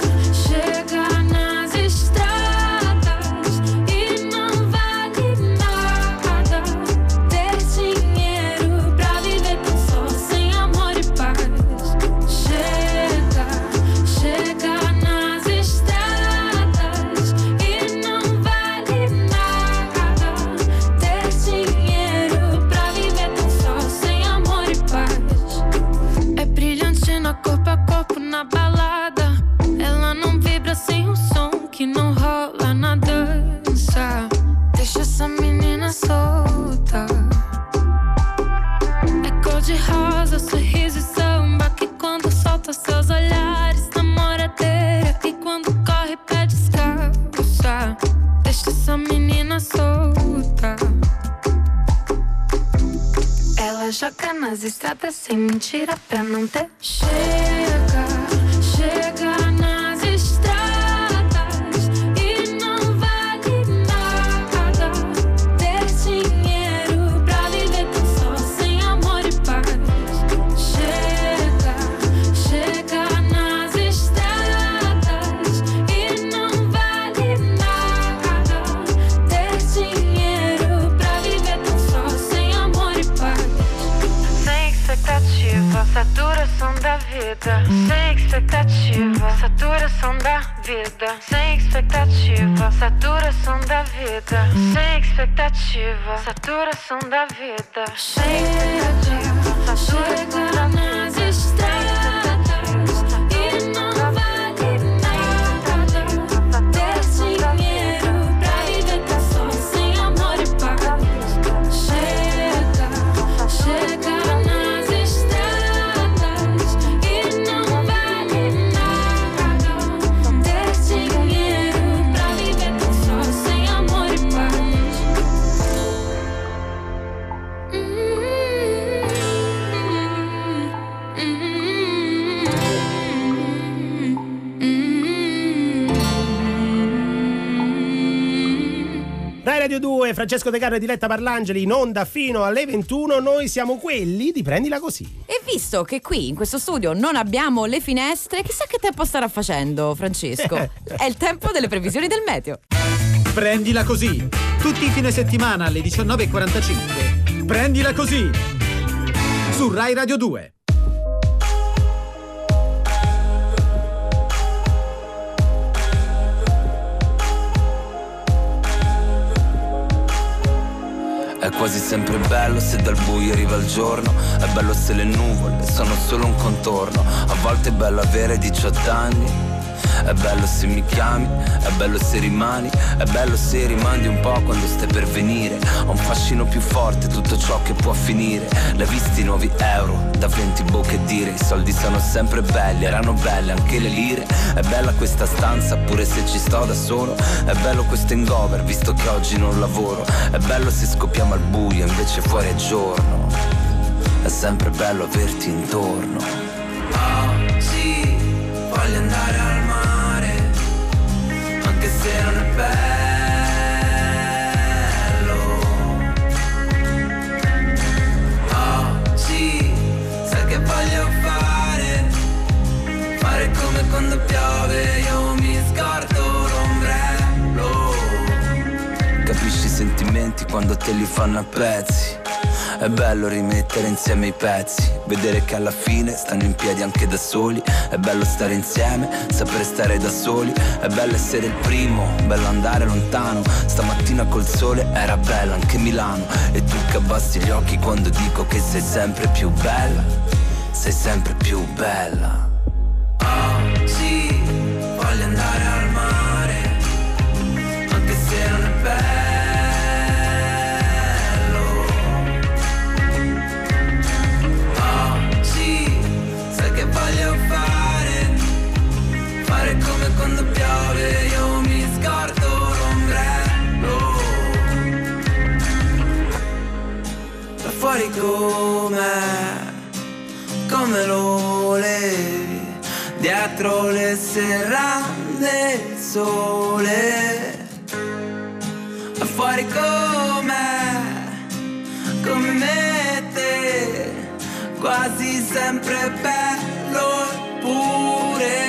nas estradas sem mentira pra não ter. Chega, saturação da vida. Sem expectativa, saturação da vida. Sem expectativa, saturação da vida. Sem expectativa, saturação nas Francesco De Carlo e Diletta Parlangeli in onda fino alle 21. Noi siamo quelli di Prendila Così. E visto che qui in questo studio non abbiamo le finestre, chissà che tempo starà facendo, Francesco. (laughs) È il tempo delle previsioni del meteo. Prendila così. Tutti i fine settimana alle 19.45. Prendila così. Su Rai Radio 2. È quasi sempre bello se dal buio arriva il giorno. È bello se le nuvole sono solo un contorno. A volte è bello avere 18 anni È bello se mi chiami, è bello se rimani, è bello se rimandi un po' quando stai per venire. Ho un fascino più forte, tutto ciò che può finire. L'hai visti i nuovi euro, da 20 bocche dire, i soldi sono sempre belli, erano belle anche le lire. È bella questa stanza, pure se ci sto da solo. È bello questo hangover, visto che oggi non lavoro. È bello se scoppiamo al buio, invece fuori è giorno. È sempre bello averti intorno. Oggi voglio andare al mare, anche se non è bello. Oggi sai che voglio fare, fare come quando piove, io mi scordo l'ombrello. Capisci i sentimenti quando te li fanno a pezzi. È bello rimettere insieme i pezzi, vedere che alla fine stanno in piedi anche da soli. È bello stare insieme, sapere stare da soli. È bello essere il primo, bello andare lontano. Stamattina col sole era bella anche Milano. E tu che abbassi gli occhi quando dico che sei sempre più bella. Sei sempre più bella. Com'è, come lo volevi, dietro le serrande il sole. Fuori com'è, come me te, quasi sempre bello eppure.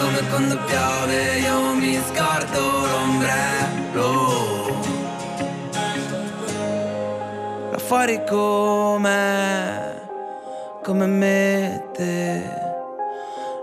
Come quando piove, io mi scordo l'ombrello. Là fuori come, come mette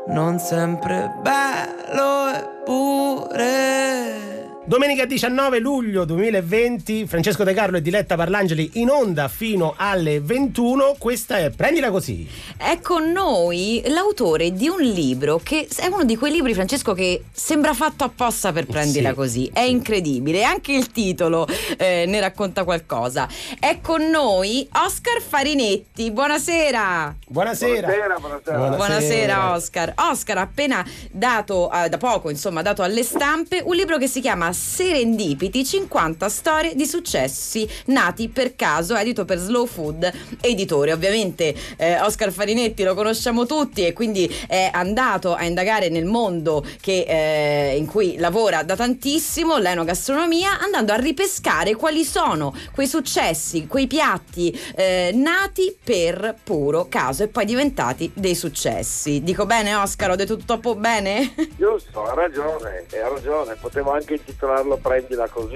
non sempre bello eppure. Domenica 19 luglio 2020, Francesco De Carlo e Diletta Parlangeli in onda fino alle 21. Questa è Prendila così. È con noi l'autore di un libro che è uno di quei libri, Francesco, che sembra fatto apposta per prendila Sì, così. È incredibile. Anche il titolo eh, ne racconta qualcosa. È con noi Oscar Farinetti. Buonasera. Buonasera. Buonasera, buonasera. Buonasera Oscar. Oscar ha appena dato, eh, da poco insomma, dato alle stampe un libro che si chiama Serendipiti, 50 storie di successi nati per caso, edito per Slow Food Editore. Ovviamente eh, Oscar Farinetti lo conosciamo tutti e quindi è andato a indagare nel mondo che, eh, in cui lavora da tantissimo, l'enogastronomia, andando a ripescare quali sono quei successi, quei piatti eh, nati per puro caso e poi diventati dei successi. Dico bene Oscar, ho detto tutto bene? Giusto, ha ragione, ha ragione, potevo anche intitolarlo Prendila così.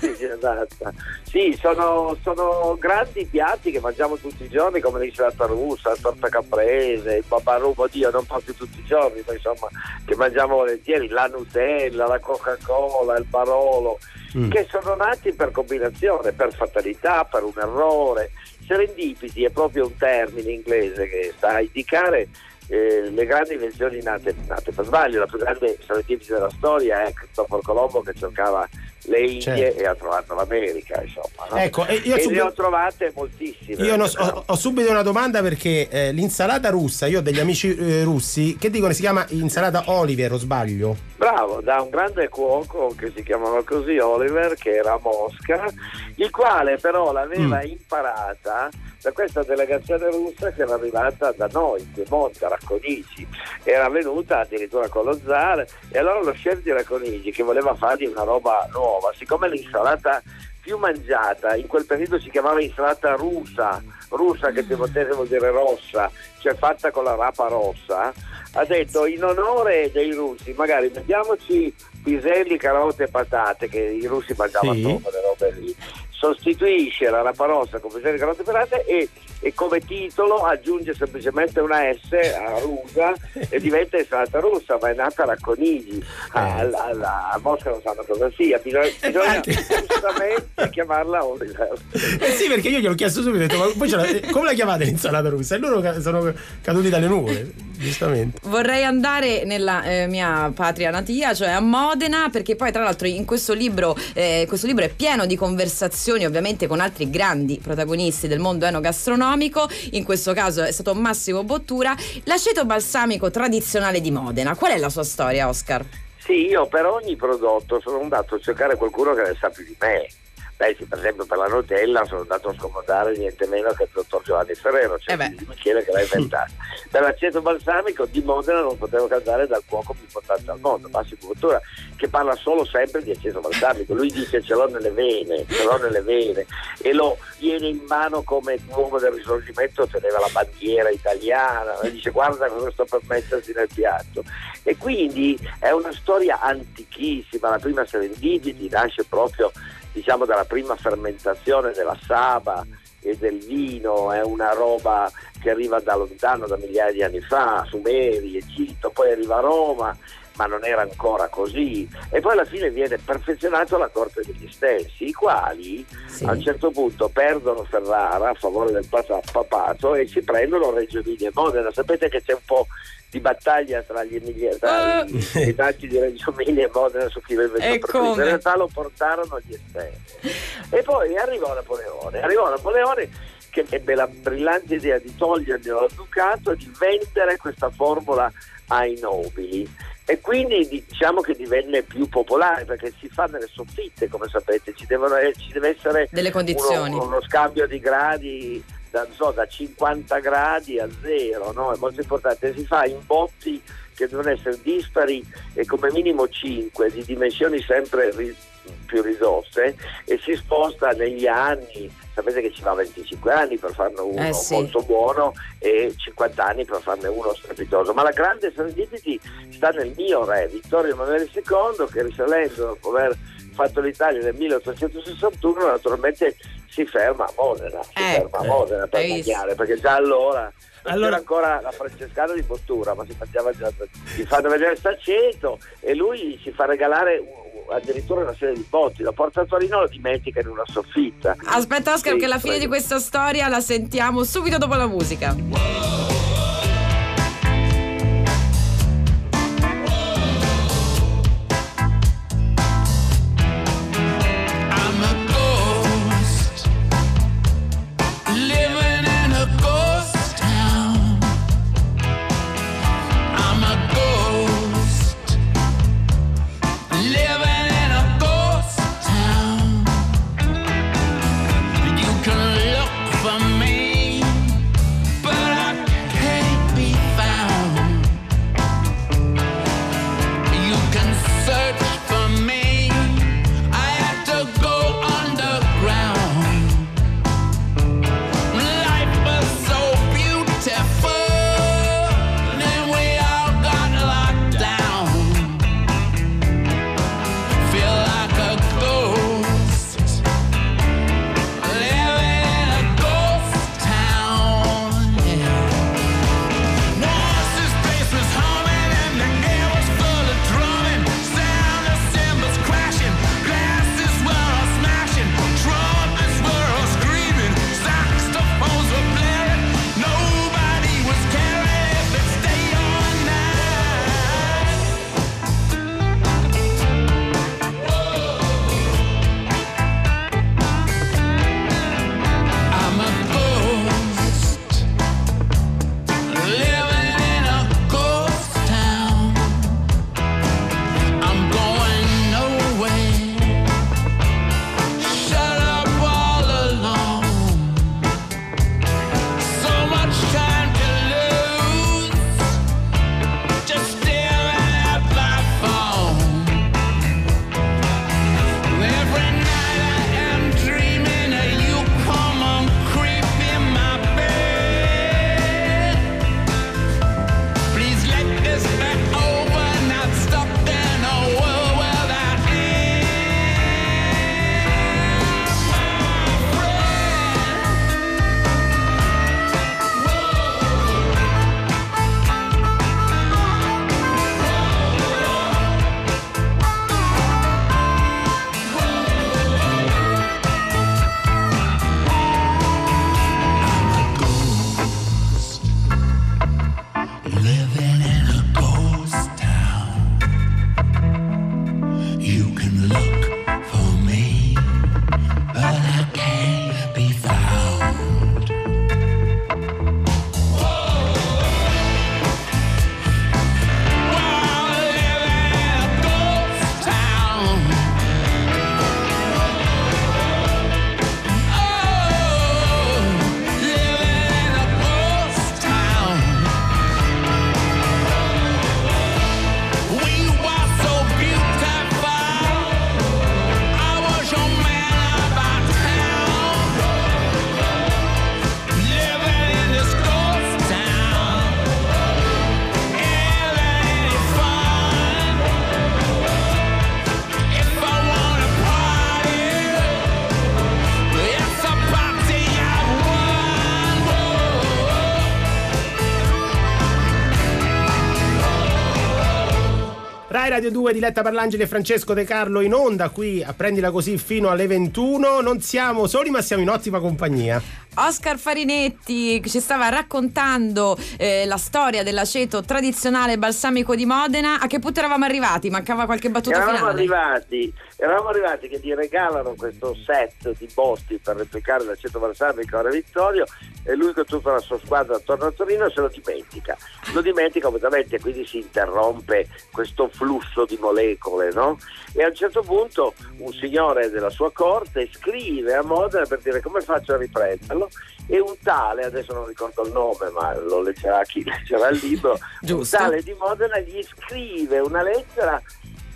sì, sì, adatta. Sì, sono, sono grandi piatti che mangiamo tutti i giorni, come l'insalata russa, la torta caprese, il babarubo, oddio, non proprio tutti i giorni, ma insomma, che mangiamo volentieri, la Nutella, la Coca-Cola, il Barolo, Mm. che sono nati per combinazione, per fatalità, per un errore. Serendipiti è proprio un termine inglese che sta a indicare eh, le grandi invenzioni nate, nate per sbaglio. La più grande serendipiti della storia è Cristoforo Colombo che cercava le Indie Certo. e ha trovato l'America, insomma. no? Ecco, e io e subito- ne ho trovate moltissime. Io so- ho, ho subito una domanda perché eh, l'insalata russa, io ho degli amici eh, russi che dicono si chiama insalata Oliver, o sbaglio? Bravo, da un grande cuoco che si chiamava così Oliver, che era a Mosca, il quale però l'aveva Mm. imparata da questa delegazione russa che era arrivata da noi, in Piemonte, a Racconigi. Era venuta addirittura con lo zar e allora lo chef di Racconigi che voleva fargli una roba nuova, siccome l'insalata più mangiata in quel periodo si chiamava insalata russa, russa che piemontese vuol dire rossa, cioè fatta con la rapa rossa, ha detto in onore dei russi magari mettiamoci piselli, carote e patate che i russi mangiavano Sì. solo quelle robe lì sostituisce la rapa rossa con piselli, carote e patate e, e come titolo aggiunge semplicemente una S a rusa e diventa insalata russa ma è nata a Racconigi a, a- a- a Mosca non sanno cosa sia bisogna, bisogna giustamente chiamarla Oliver Eh sì, perché io gliel'ho chiesto subito, ho detto, ma ce la- come la chiamate l'insalata russa? E loro sono caduti dalle nuvole, giustamente. Vorrei andare nella eh, mia patria natia, cioè a Modena, perché poi tra l'altro in questo libro, eh, questo libro è pieno di conversazioni ovviamente con altri grandi protagonisti del mondo enogastronomico, in questo caso è stato Massimo Bottura, l'aceto balsamico tradizionale di Modena. Qual è la sua storia, Oscar? Sì, io per ogni prodotto sono andato a cercare qualcuno che ne sa più di me. Beh, sì, per esempio per la Nutella sono andato a scomodare niente meno che il dottor Giovanni Ferrero, cioè di Michele che l'ha inventato. per l'aceto balsamico di Modena non potevo cantare dal cuoco più importante al mondo, Massimo Cultura, che parla solo sempre di aceto balsamico. Lui dice ce l'ho nelle vene, ce l'ho nelle vene e lo viene in mano come uomo del risorgimento, teneva la bandiera italiana, e dice guarda cosa sto per mettersi nel piatto. E quindi è una storia antichissima, la prima Serendipity nasce proprio diciamo dalla prima fermentazione della saba e del vino, è una roba che arriva da lontano, da migliaia di anni fa, Sumeri, Egitto, poi arriva a Roma, ma non era ancora così. E poi alla fine viene perfezionato alla corte degli stessi, i quali a un certo punto perdono Ferrara a favore del papato e si prendono Reggio Emilia e Modena. Sapete che c'è un po' di battaglia tra gli Emilia, tra i i abitanti di Reggio Emilia e Modena su chi primo. come? In realtà lo portarono gli esterni. E poi arrivò Napoleone, arrivò Napoleone che ebbe la brillante idea di toglierglielo al ducato e di vendere questa formula ai nobili e quindi diciamo che divenne più popolare perché si fa nelle soffitte come sapete ci, devono, ci deve essere Delle condizioni. uno, uno scambio di gradi da, so, da 50 gradi a zero no? è molto importante si fa in botti che devono essere dispari e come minimo 5 di dimensioni sempre ri- più ridotte e si sposta negli anni sapete che ci va 25 anni per farne uno Eh sì. molto buono e 50 anni per farne uno strepitoso ma la grande serendipity sta nel mio re Vittorio Emanuele II che risalendo dopo aver fatto l'Italia nel 1861 naturalmente si ferma a Modena si Ecco. ferma a Modena per mangiare perché già allora Allora- c'era ancora la francescana di Bottura ma si mangiava già gli fanno vedere il staceto e lui si fa regalare addirittura una serie di botti la porta a Torino lo dimentica in una soffitta Aspetta Oscar Sì, che la fine prego. di questa storia la sentiamo subito dopo la musica. I'm Radio 2 Diletta Parlangeli e Francesco De Carlo in onda qui a prendila così fino alle 21. Non siamo soli ma siamo in ottima compagnia. Oscar Farinetti ci stava raccontando eh, la storia dell'aceto tradizionale balsamico di Modena. A che punto eravamo arrivati? Mancava qualche battuta Eravamo finale. arrivati, eravamo arrivati che gli regalano questo set di botti per replicare l'aceto balsamico a Vittorio e lui con tutta la sua squadra attorno a Torino se lo dimentica. Lo dimentica completamente, quindi si interrompe questo flusso di molecole, no? E a un certo punto un signore della sua corte scrive a Modena per dire come faccio a riprenderlo e un tale, adesso non ricordo il nome ma lo leggerà chi (laughs) leggerà il libro, un tale di Modena gli scrive una lettera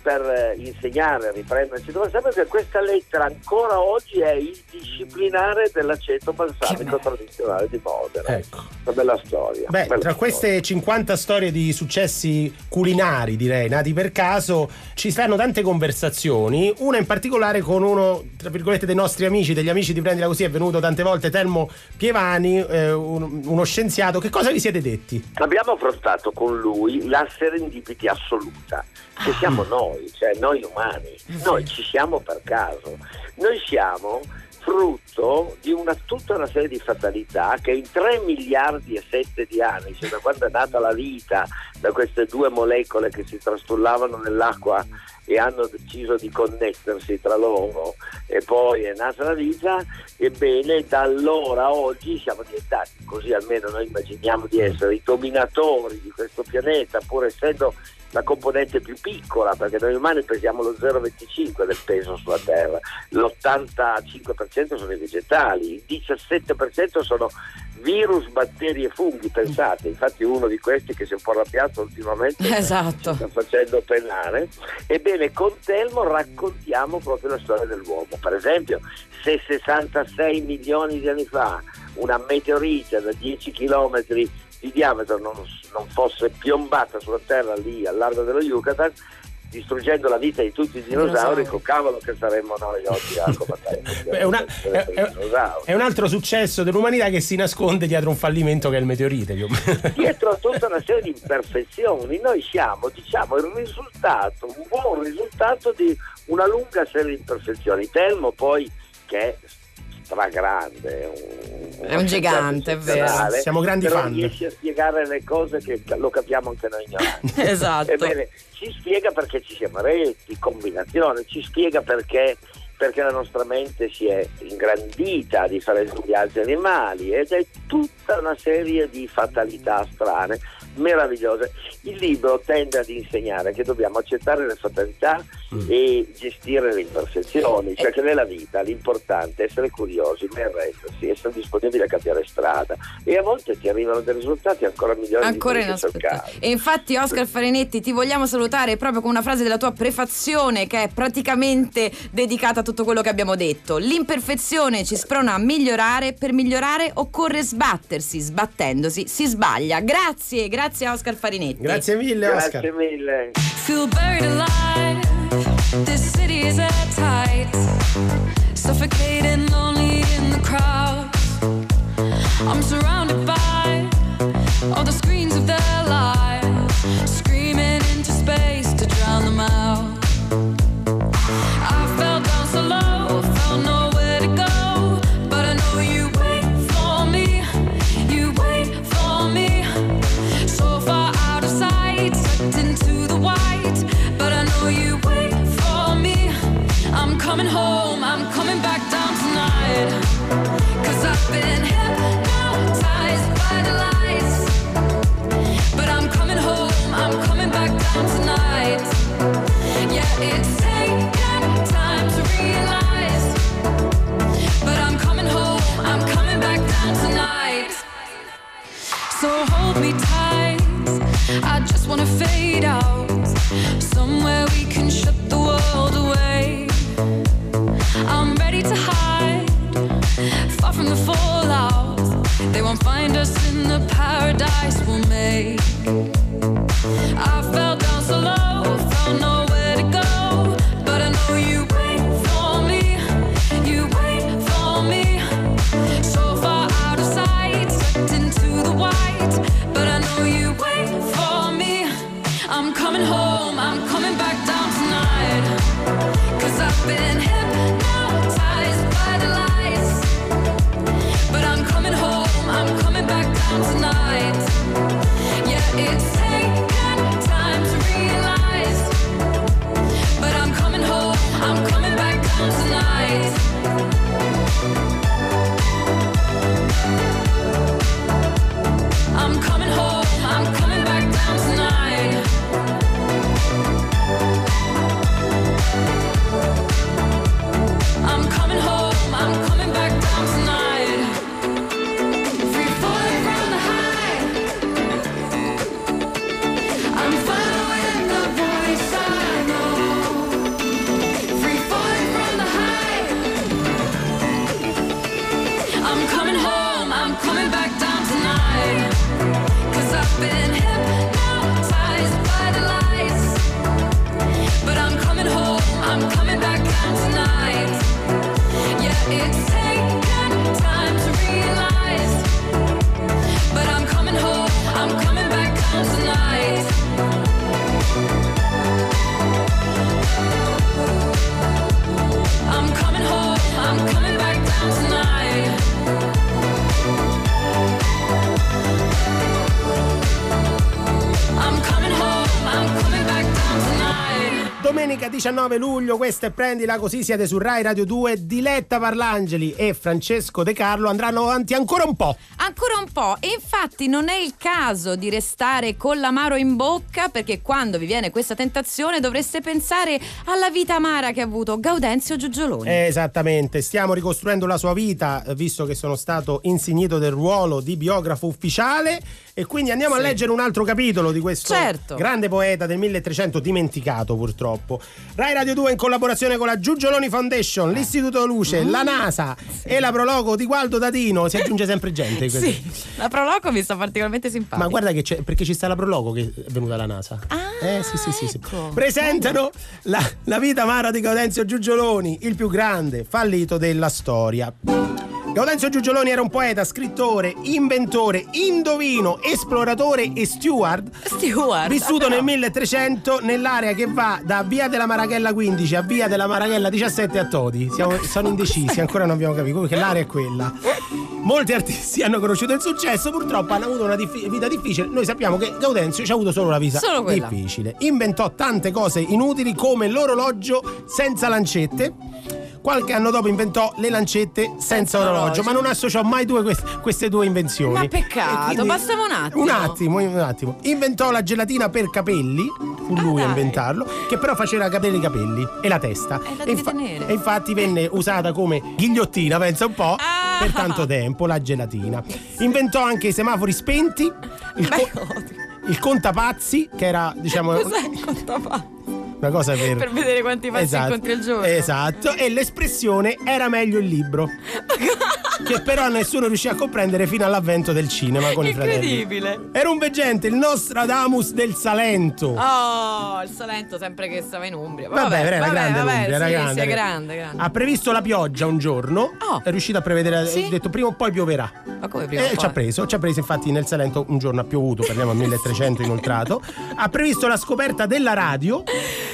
per eh, insegnare a riprenderci dove sempre che questa lettera ancora oggi è il disciplinare dell'aceto balsamico tradizionale di Modena. Ecco. Una bella storia. Beh, bella tra queste 50 storie di successi culinari, direi, nati per caso, ci saranno tante conversazioni. Una in particolare con uno, tra virgolette, dei nostri amici, degli amici di Prendila Così, è venuto tante volte Telmo Pievani, eh, un- uno scienziato. Che cosa vi siete detti? Abbiamo affrontato con lui la serendipity assoluta. Che siamo noi, cioè noi umani. Noi ci siamo per caso. Noi siamo frutto di una, tutta una serie di fatalità che in 3 miliardi e 7 di anni, cioè da quando è nata la vita, da queste due molecole che si trastullavano nell'acqua e hanno deciso di connettersi tra loro e poi è nata la vita, ebbene da allora a oggi siamo diventati, così almeno noi immaginiamo di essere i dominatori di questo pianeta, pur essendo la componente più piccola, perché noi umani pesiamo lo 0,25 del peso sulla Terra, l'85% sono i vegetali, il 17% sono virus, batteri e funghi, pensate, infatti uno di questi che si è un po' arrabbiato ultimamente (laughs) Esatto. sta facendo penare. Ebbene, con Telmo raccontiamo proprio la storia dell'uomo. Per esempio, se 66 milioni di anni fa una meteorite da 10 km di diametro non, non fosse piombata sulla Terra lì al largo dello Yucatan, distruggendo la vita di tutti i dinosauri, Dinosauri. con cavolo che saremmo noi oggi a combattere. (laughs) È, una- è- un altro successo dell'umanità che si nasconde dietro un fallimento che è il meteorite. (laughs) dietro a tutta una serie di imperfezioni noi siamo diciamo il risultato un buon risultato di una lunga serie di imperfezioni Telmo poi che è stragrande un, È un gigante, è vero. Siamo grandi però fan. riesce a spiegare le cose che lo capiamo anche noi ignoranti (laughs) Esatto. Ebbene, ci spiega perché ci siamo reti, combinazione, ci spiega perché, perché la nostra mente si è ingrandita a differenza di altri animali ed è tutta una serie di fatalità strane, meravigliose. Il libro tende ad insegnare che dobbiamo accettare le fatalità e gestire le imperfezioni, cioè che nella vita l'importante è essere curiosi, non arrendersi, essere disponibili a cambiare strada e a volte ti arrivano dei risultati ancora migliori Ancora di quelli che. E infatti, Oscar Farinetti, ti vogliamo salutare proprio con una frase della tua prefazione che è praticamente dedicata a tutto quello che abbiamo detto. L'imperfezione ci sprona a migliorare, per migliorare occorre sbattersi, sbattendosi si sbaglia. Grazie, grazie a Oscar Farinetti. Grazie mille, Oscar. Grazie mille. This city is at tight. Suffocating, lonely in the crowd. I'm surrounded by all the screens of their So hold me tight. I just wanna fade out. Somewhere we can shut the world away. I'm ready to hide, far from the fallout. They won't find us in the paradise we'll make. I fell down so low, 19 luglio, questa è Prendila così siete su Rai Radio 2. Diletta Parlangeli e Francesco De Carlo andranno avanti ancora un po'. Ancora un po', e non è il caso di restare con l'amaro in bocca perché quando vi viene questa tentazione dovreste pensare alla vita amara che ha avuto Gaudenzio Giugioloni. Esattamente, stiamo ricostruendo la sua vita, eh, visto che sono stato insignito del ruolo di biografo ufficiale. E quindi andiamo a Sì. leggere un altro capitolo di questo Certo. grande poeta del 1300, dimenticato purtroppo. Rai Radio 2 in collaborazione con la Giugioloni Foundation, l'Istituto Luce, Mm. la NASA e la Prologo di Gualdo Dadino. Si aggiunge sempre gente. Sì, la Proloco mi sta particolarmente simpatica. Ma guarda che c'è, perché ci sta la Prologo che è venuta la NASA. eh sì sì sì, sì. Presentano la, la vita amara di Gaudenzio Giugioloni, il più grande fallito della storia. Gaudenzio Giugioloni era un poeta, scrittore, inventore, indovino, esploratore e steward. Steward. Vissuto nel però. 1300 nell'area che va da via della Marachella 15 a via della Marachella 17 a Todi. Siamo, sono indecisi, ancora non abbiamo capito perché l'area è quella. Molti artisti hanno conosciuto il successo, purtroppo hanno avuto una dif- vita difficile. Noi sappiamo che Gaudenzio ci ha avuto solo una vita Solo difficile. Inventò tante cose inutili come l'orologio senza lancette. Qualche anno dopo inventò le lancette senza, orologio, ma non associò mai due queste, queste due invenzioni. Ma peccato, bastava un attimo. Un attimo, un attimo. Inventò la gelatina per capelli, fu Ah, lui a inventarlo, che però faceva capire i capelli e la testa. E la E tenere. e infatti venne usata come ghigliottina, pensa un po', Ah. per tanto tempo, la gelatina. Inventò anche i semafori spenti, il, co- il contapazzi, che era, diciamo, Cos'è il contapazzi? Una cosa per... Per vedere quanti pazzi Esatto, incontri al giorno. Esatto, e l'espressione era meglio il libro. (laughs) che però nessuno riuscì a comprendere fino all'avvento del cinema con i fratelli. Incredibile. Era un veggente, il Nostradamus del Salento. Oh, il Salento sempre che stava in Umbria. Vabbè, era vabbè, grande vabbè, l'Umbria, era sì, grande, sì, grande, grande. Ha previsto la pioggia un giorno, è riuscito a prevedere, Sì? ha detto prima o poi pioverà. Ma come prima E ci ha preso, ci ha preso infatti nel Salento un giorno ha piovuto, parliamo a (laughs) 1300 inoltrato. Ha previsto la scoperta della radio (laughs)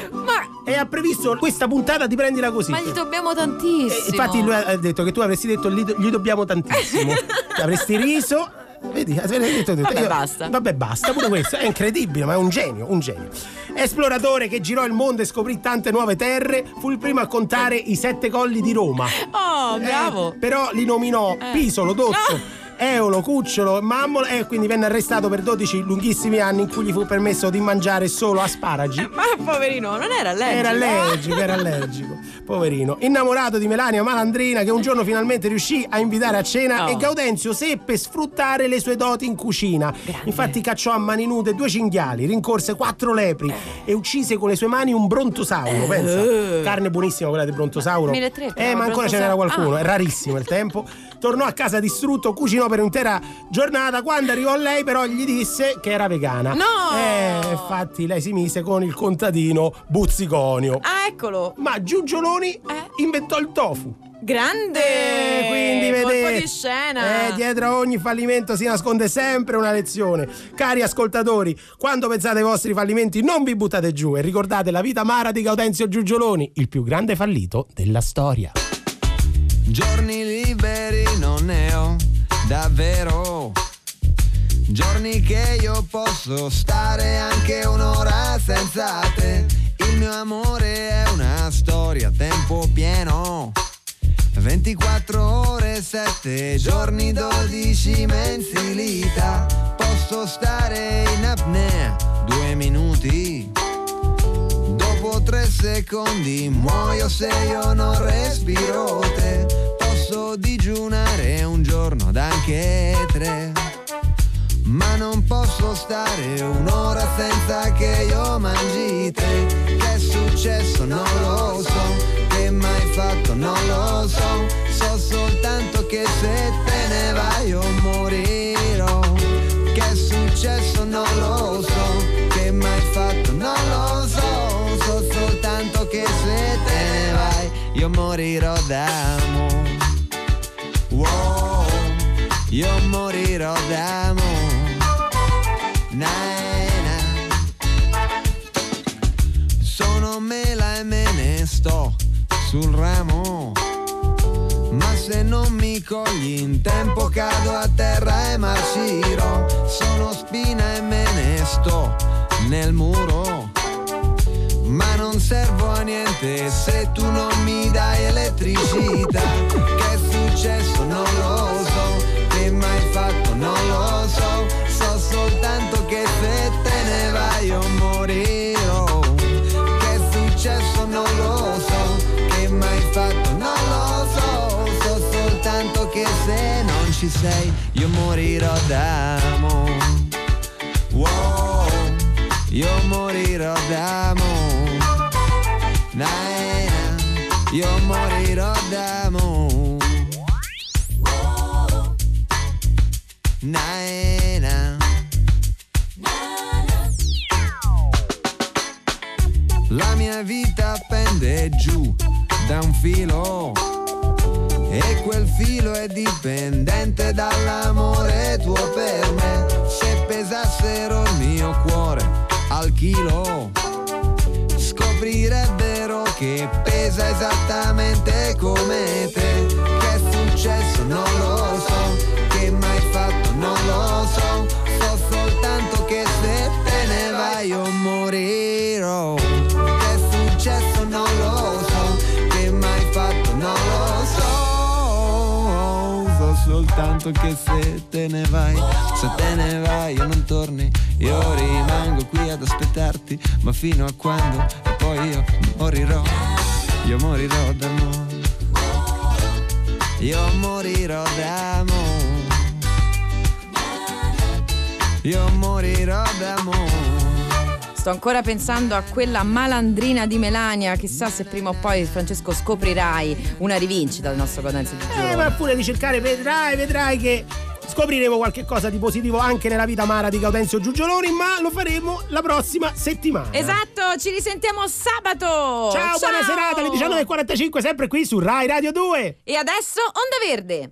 e ha previsto questa puntata di Prendila così. Ma gli dobbiamo tantissimo. E infatti lui ha detto che tu avresti detto gli, dobbiamo tantissimo. (laughs) Ti avresti riso. Vedi, avrei detto, detto. Vabbè, Io- basta. Vabbè, basta, pure questo. È incredibile, ma è un genio, un genio. Esploratore che girò il mondo e scoprì tante nuove terre, fu il primo a contare i sette colli di Roma. Oh, bravo. Eh, però li nominò Eh. Pisolo, Dozzo. Eolo, Cucciolo, Mammolo e quindi venne arrestato per 12 lunghissimi anni in cui gli fu permesso di mangiare solo asparagi. Ma poverino, non era allergico. Era allergico, era allergico. Poverino. Innamorato di Melania Malandrina che un giorno finalmente riuscì a invitare a cena Oh. e Gaudenzio seppe sfruttare le sue doti in cucina. Infatti cacciò a mani nude due cinghiali, rincorse quattro lepri e uccise con le sue mani un brontosauro, pensa. Eh. Carne buonissima quella di brontosauro. 1300, Eh, ma ancora ce n'era qualcuno, Ah. è rarissimo il tempo. (laughs) Tornò a casa distrutto, cucinò per un'intera giornata. Quando arrivò lei, però, gli disse che era vegana. No! Eh, infatti lei si mise con il contadino Buzziconio. Ah, eccolo. Ma Giugioloni inventò il tofu. Grande! Eh, quindi vedete, di scena. eh, dietro a ogni fallimento si nasconde sempre una lezione. Cari ascoltatori, quando pensate ai vostri fallimenti non vi buttate giù e ricordate la vita amara di Gaudenzio Giugioloni, il più grande fallito della storia. Giorni liberi non ne ho davvero. Giorni che io posso stare anche un'ora senza te. Il mio amore è una storia a tempo pieno. 24 ore, 7 giorni, 12 mensilità. Posso stare in apnea due minuti. Tre secondi muoio se io non respiro te. Posso digiunare un giorno ed anche tre. Ma non posso stare un'ora senza che io mangi te. Che è successo non lo so. Che mai fatto non lo so. So soltanto che se te ne vai io morirò. Che è successo non lo so. Che se te ne vai io morirò d'amore. Wow, io morirò d'amore. Na. Sono mela e me ne sto sul ramo. Ma se non mi cogli in tempo cado a terra e marcirò. Sono spina e me ne sto nel muro. Ma non servo a niente se tu non mi dai elettricità. Che è successo non lo so, che mai fatto non lo so. So soltanto che se te ne vai io morirò. Che è successo non lo so, che mai fatto non lo so. So soltanto che se non ci sei io morirò d'amore. Wow, io morirò d'amore. Io morirò d'amore. Na, na. La mia vita pende giù da un filo e quel filo è dipendente dall'amore tuo per me. Se pesassero il mio cuore al chilo, scoprirebbero che pesa esattamente come te. Che è successo non lo so, che mai fatto non lo so. So soltanto che se te ne vai io morirò. Che è successo non lo so, che mai fatto non lo so. So soltanto che se te ne vai, se te ne vai io non torni. Io rimango qui ad aspettarti, ma fino a quando? Poi io morirò, io morirò d'amore. Io morirò d'amore. Io morirò d'amore. Sto ancora pensando a quella malandrina di Melania. Chissà se prima o poi, Francesco, scoprirai una rivincita del nostro Codenza di Eh, ma pure di cercare, vedrai, vedrai che scopriremo qualche cosa di positivo anche nella vita amara di Gaudenzio Giugioloni, ma lo faremo la prossima settimana. Esatto, ci risentiamo sabato. Ciao, buona serata alle 19.45 sempre qui su Rai Radio 2. E adesso Onda Verde.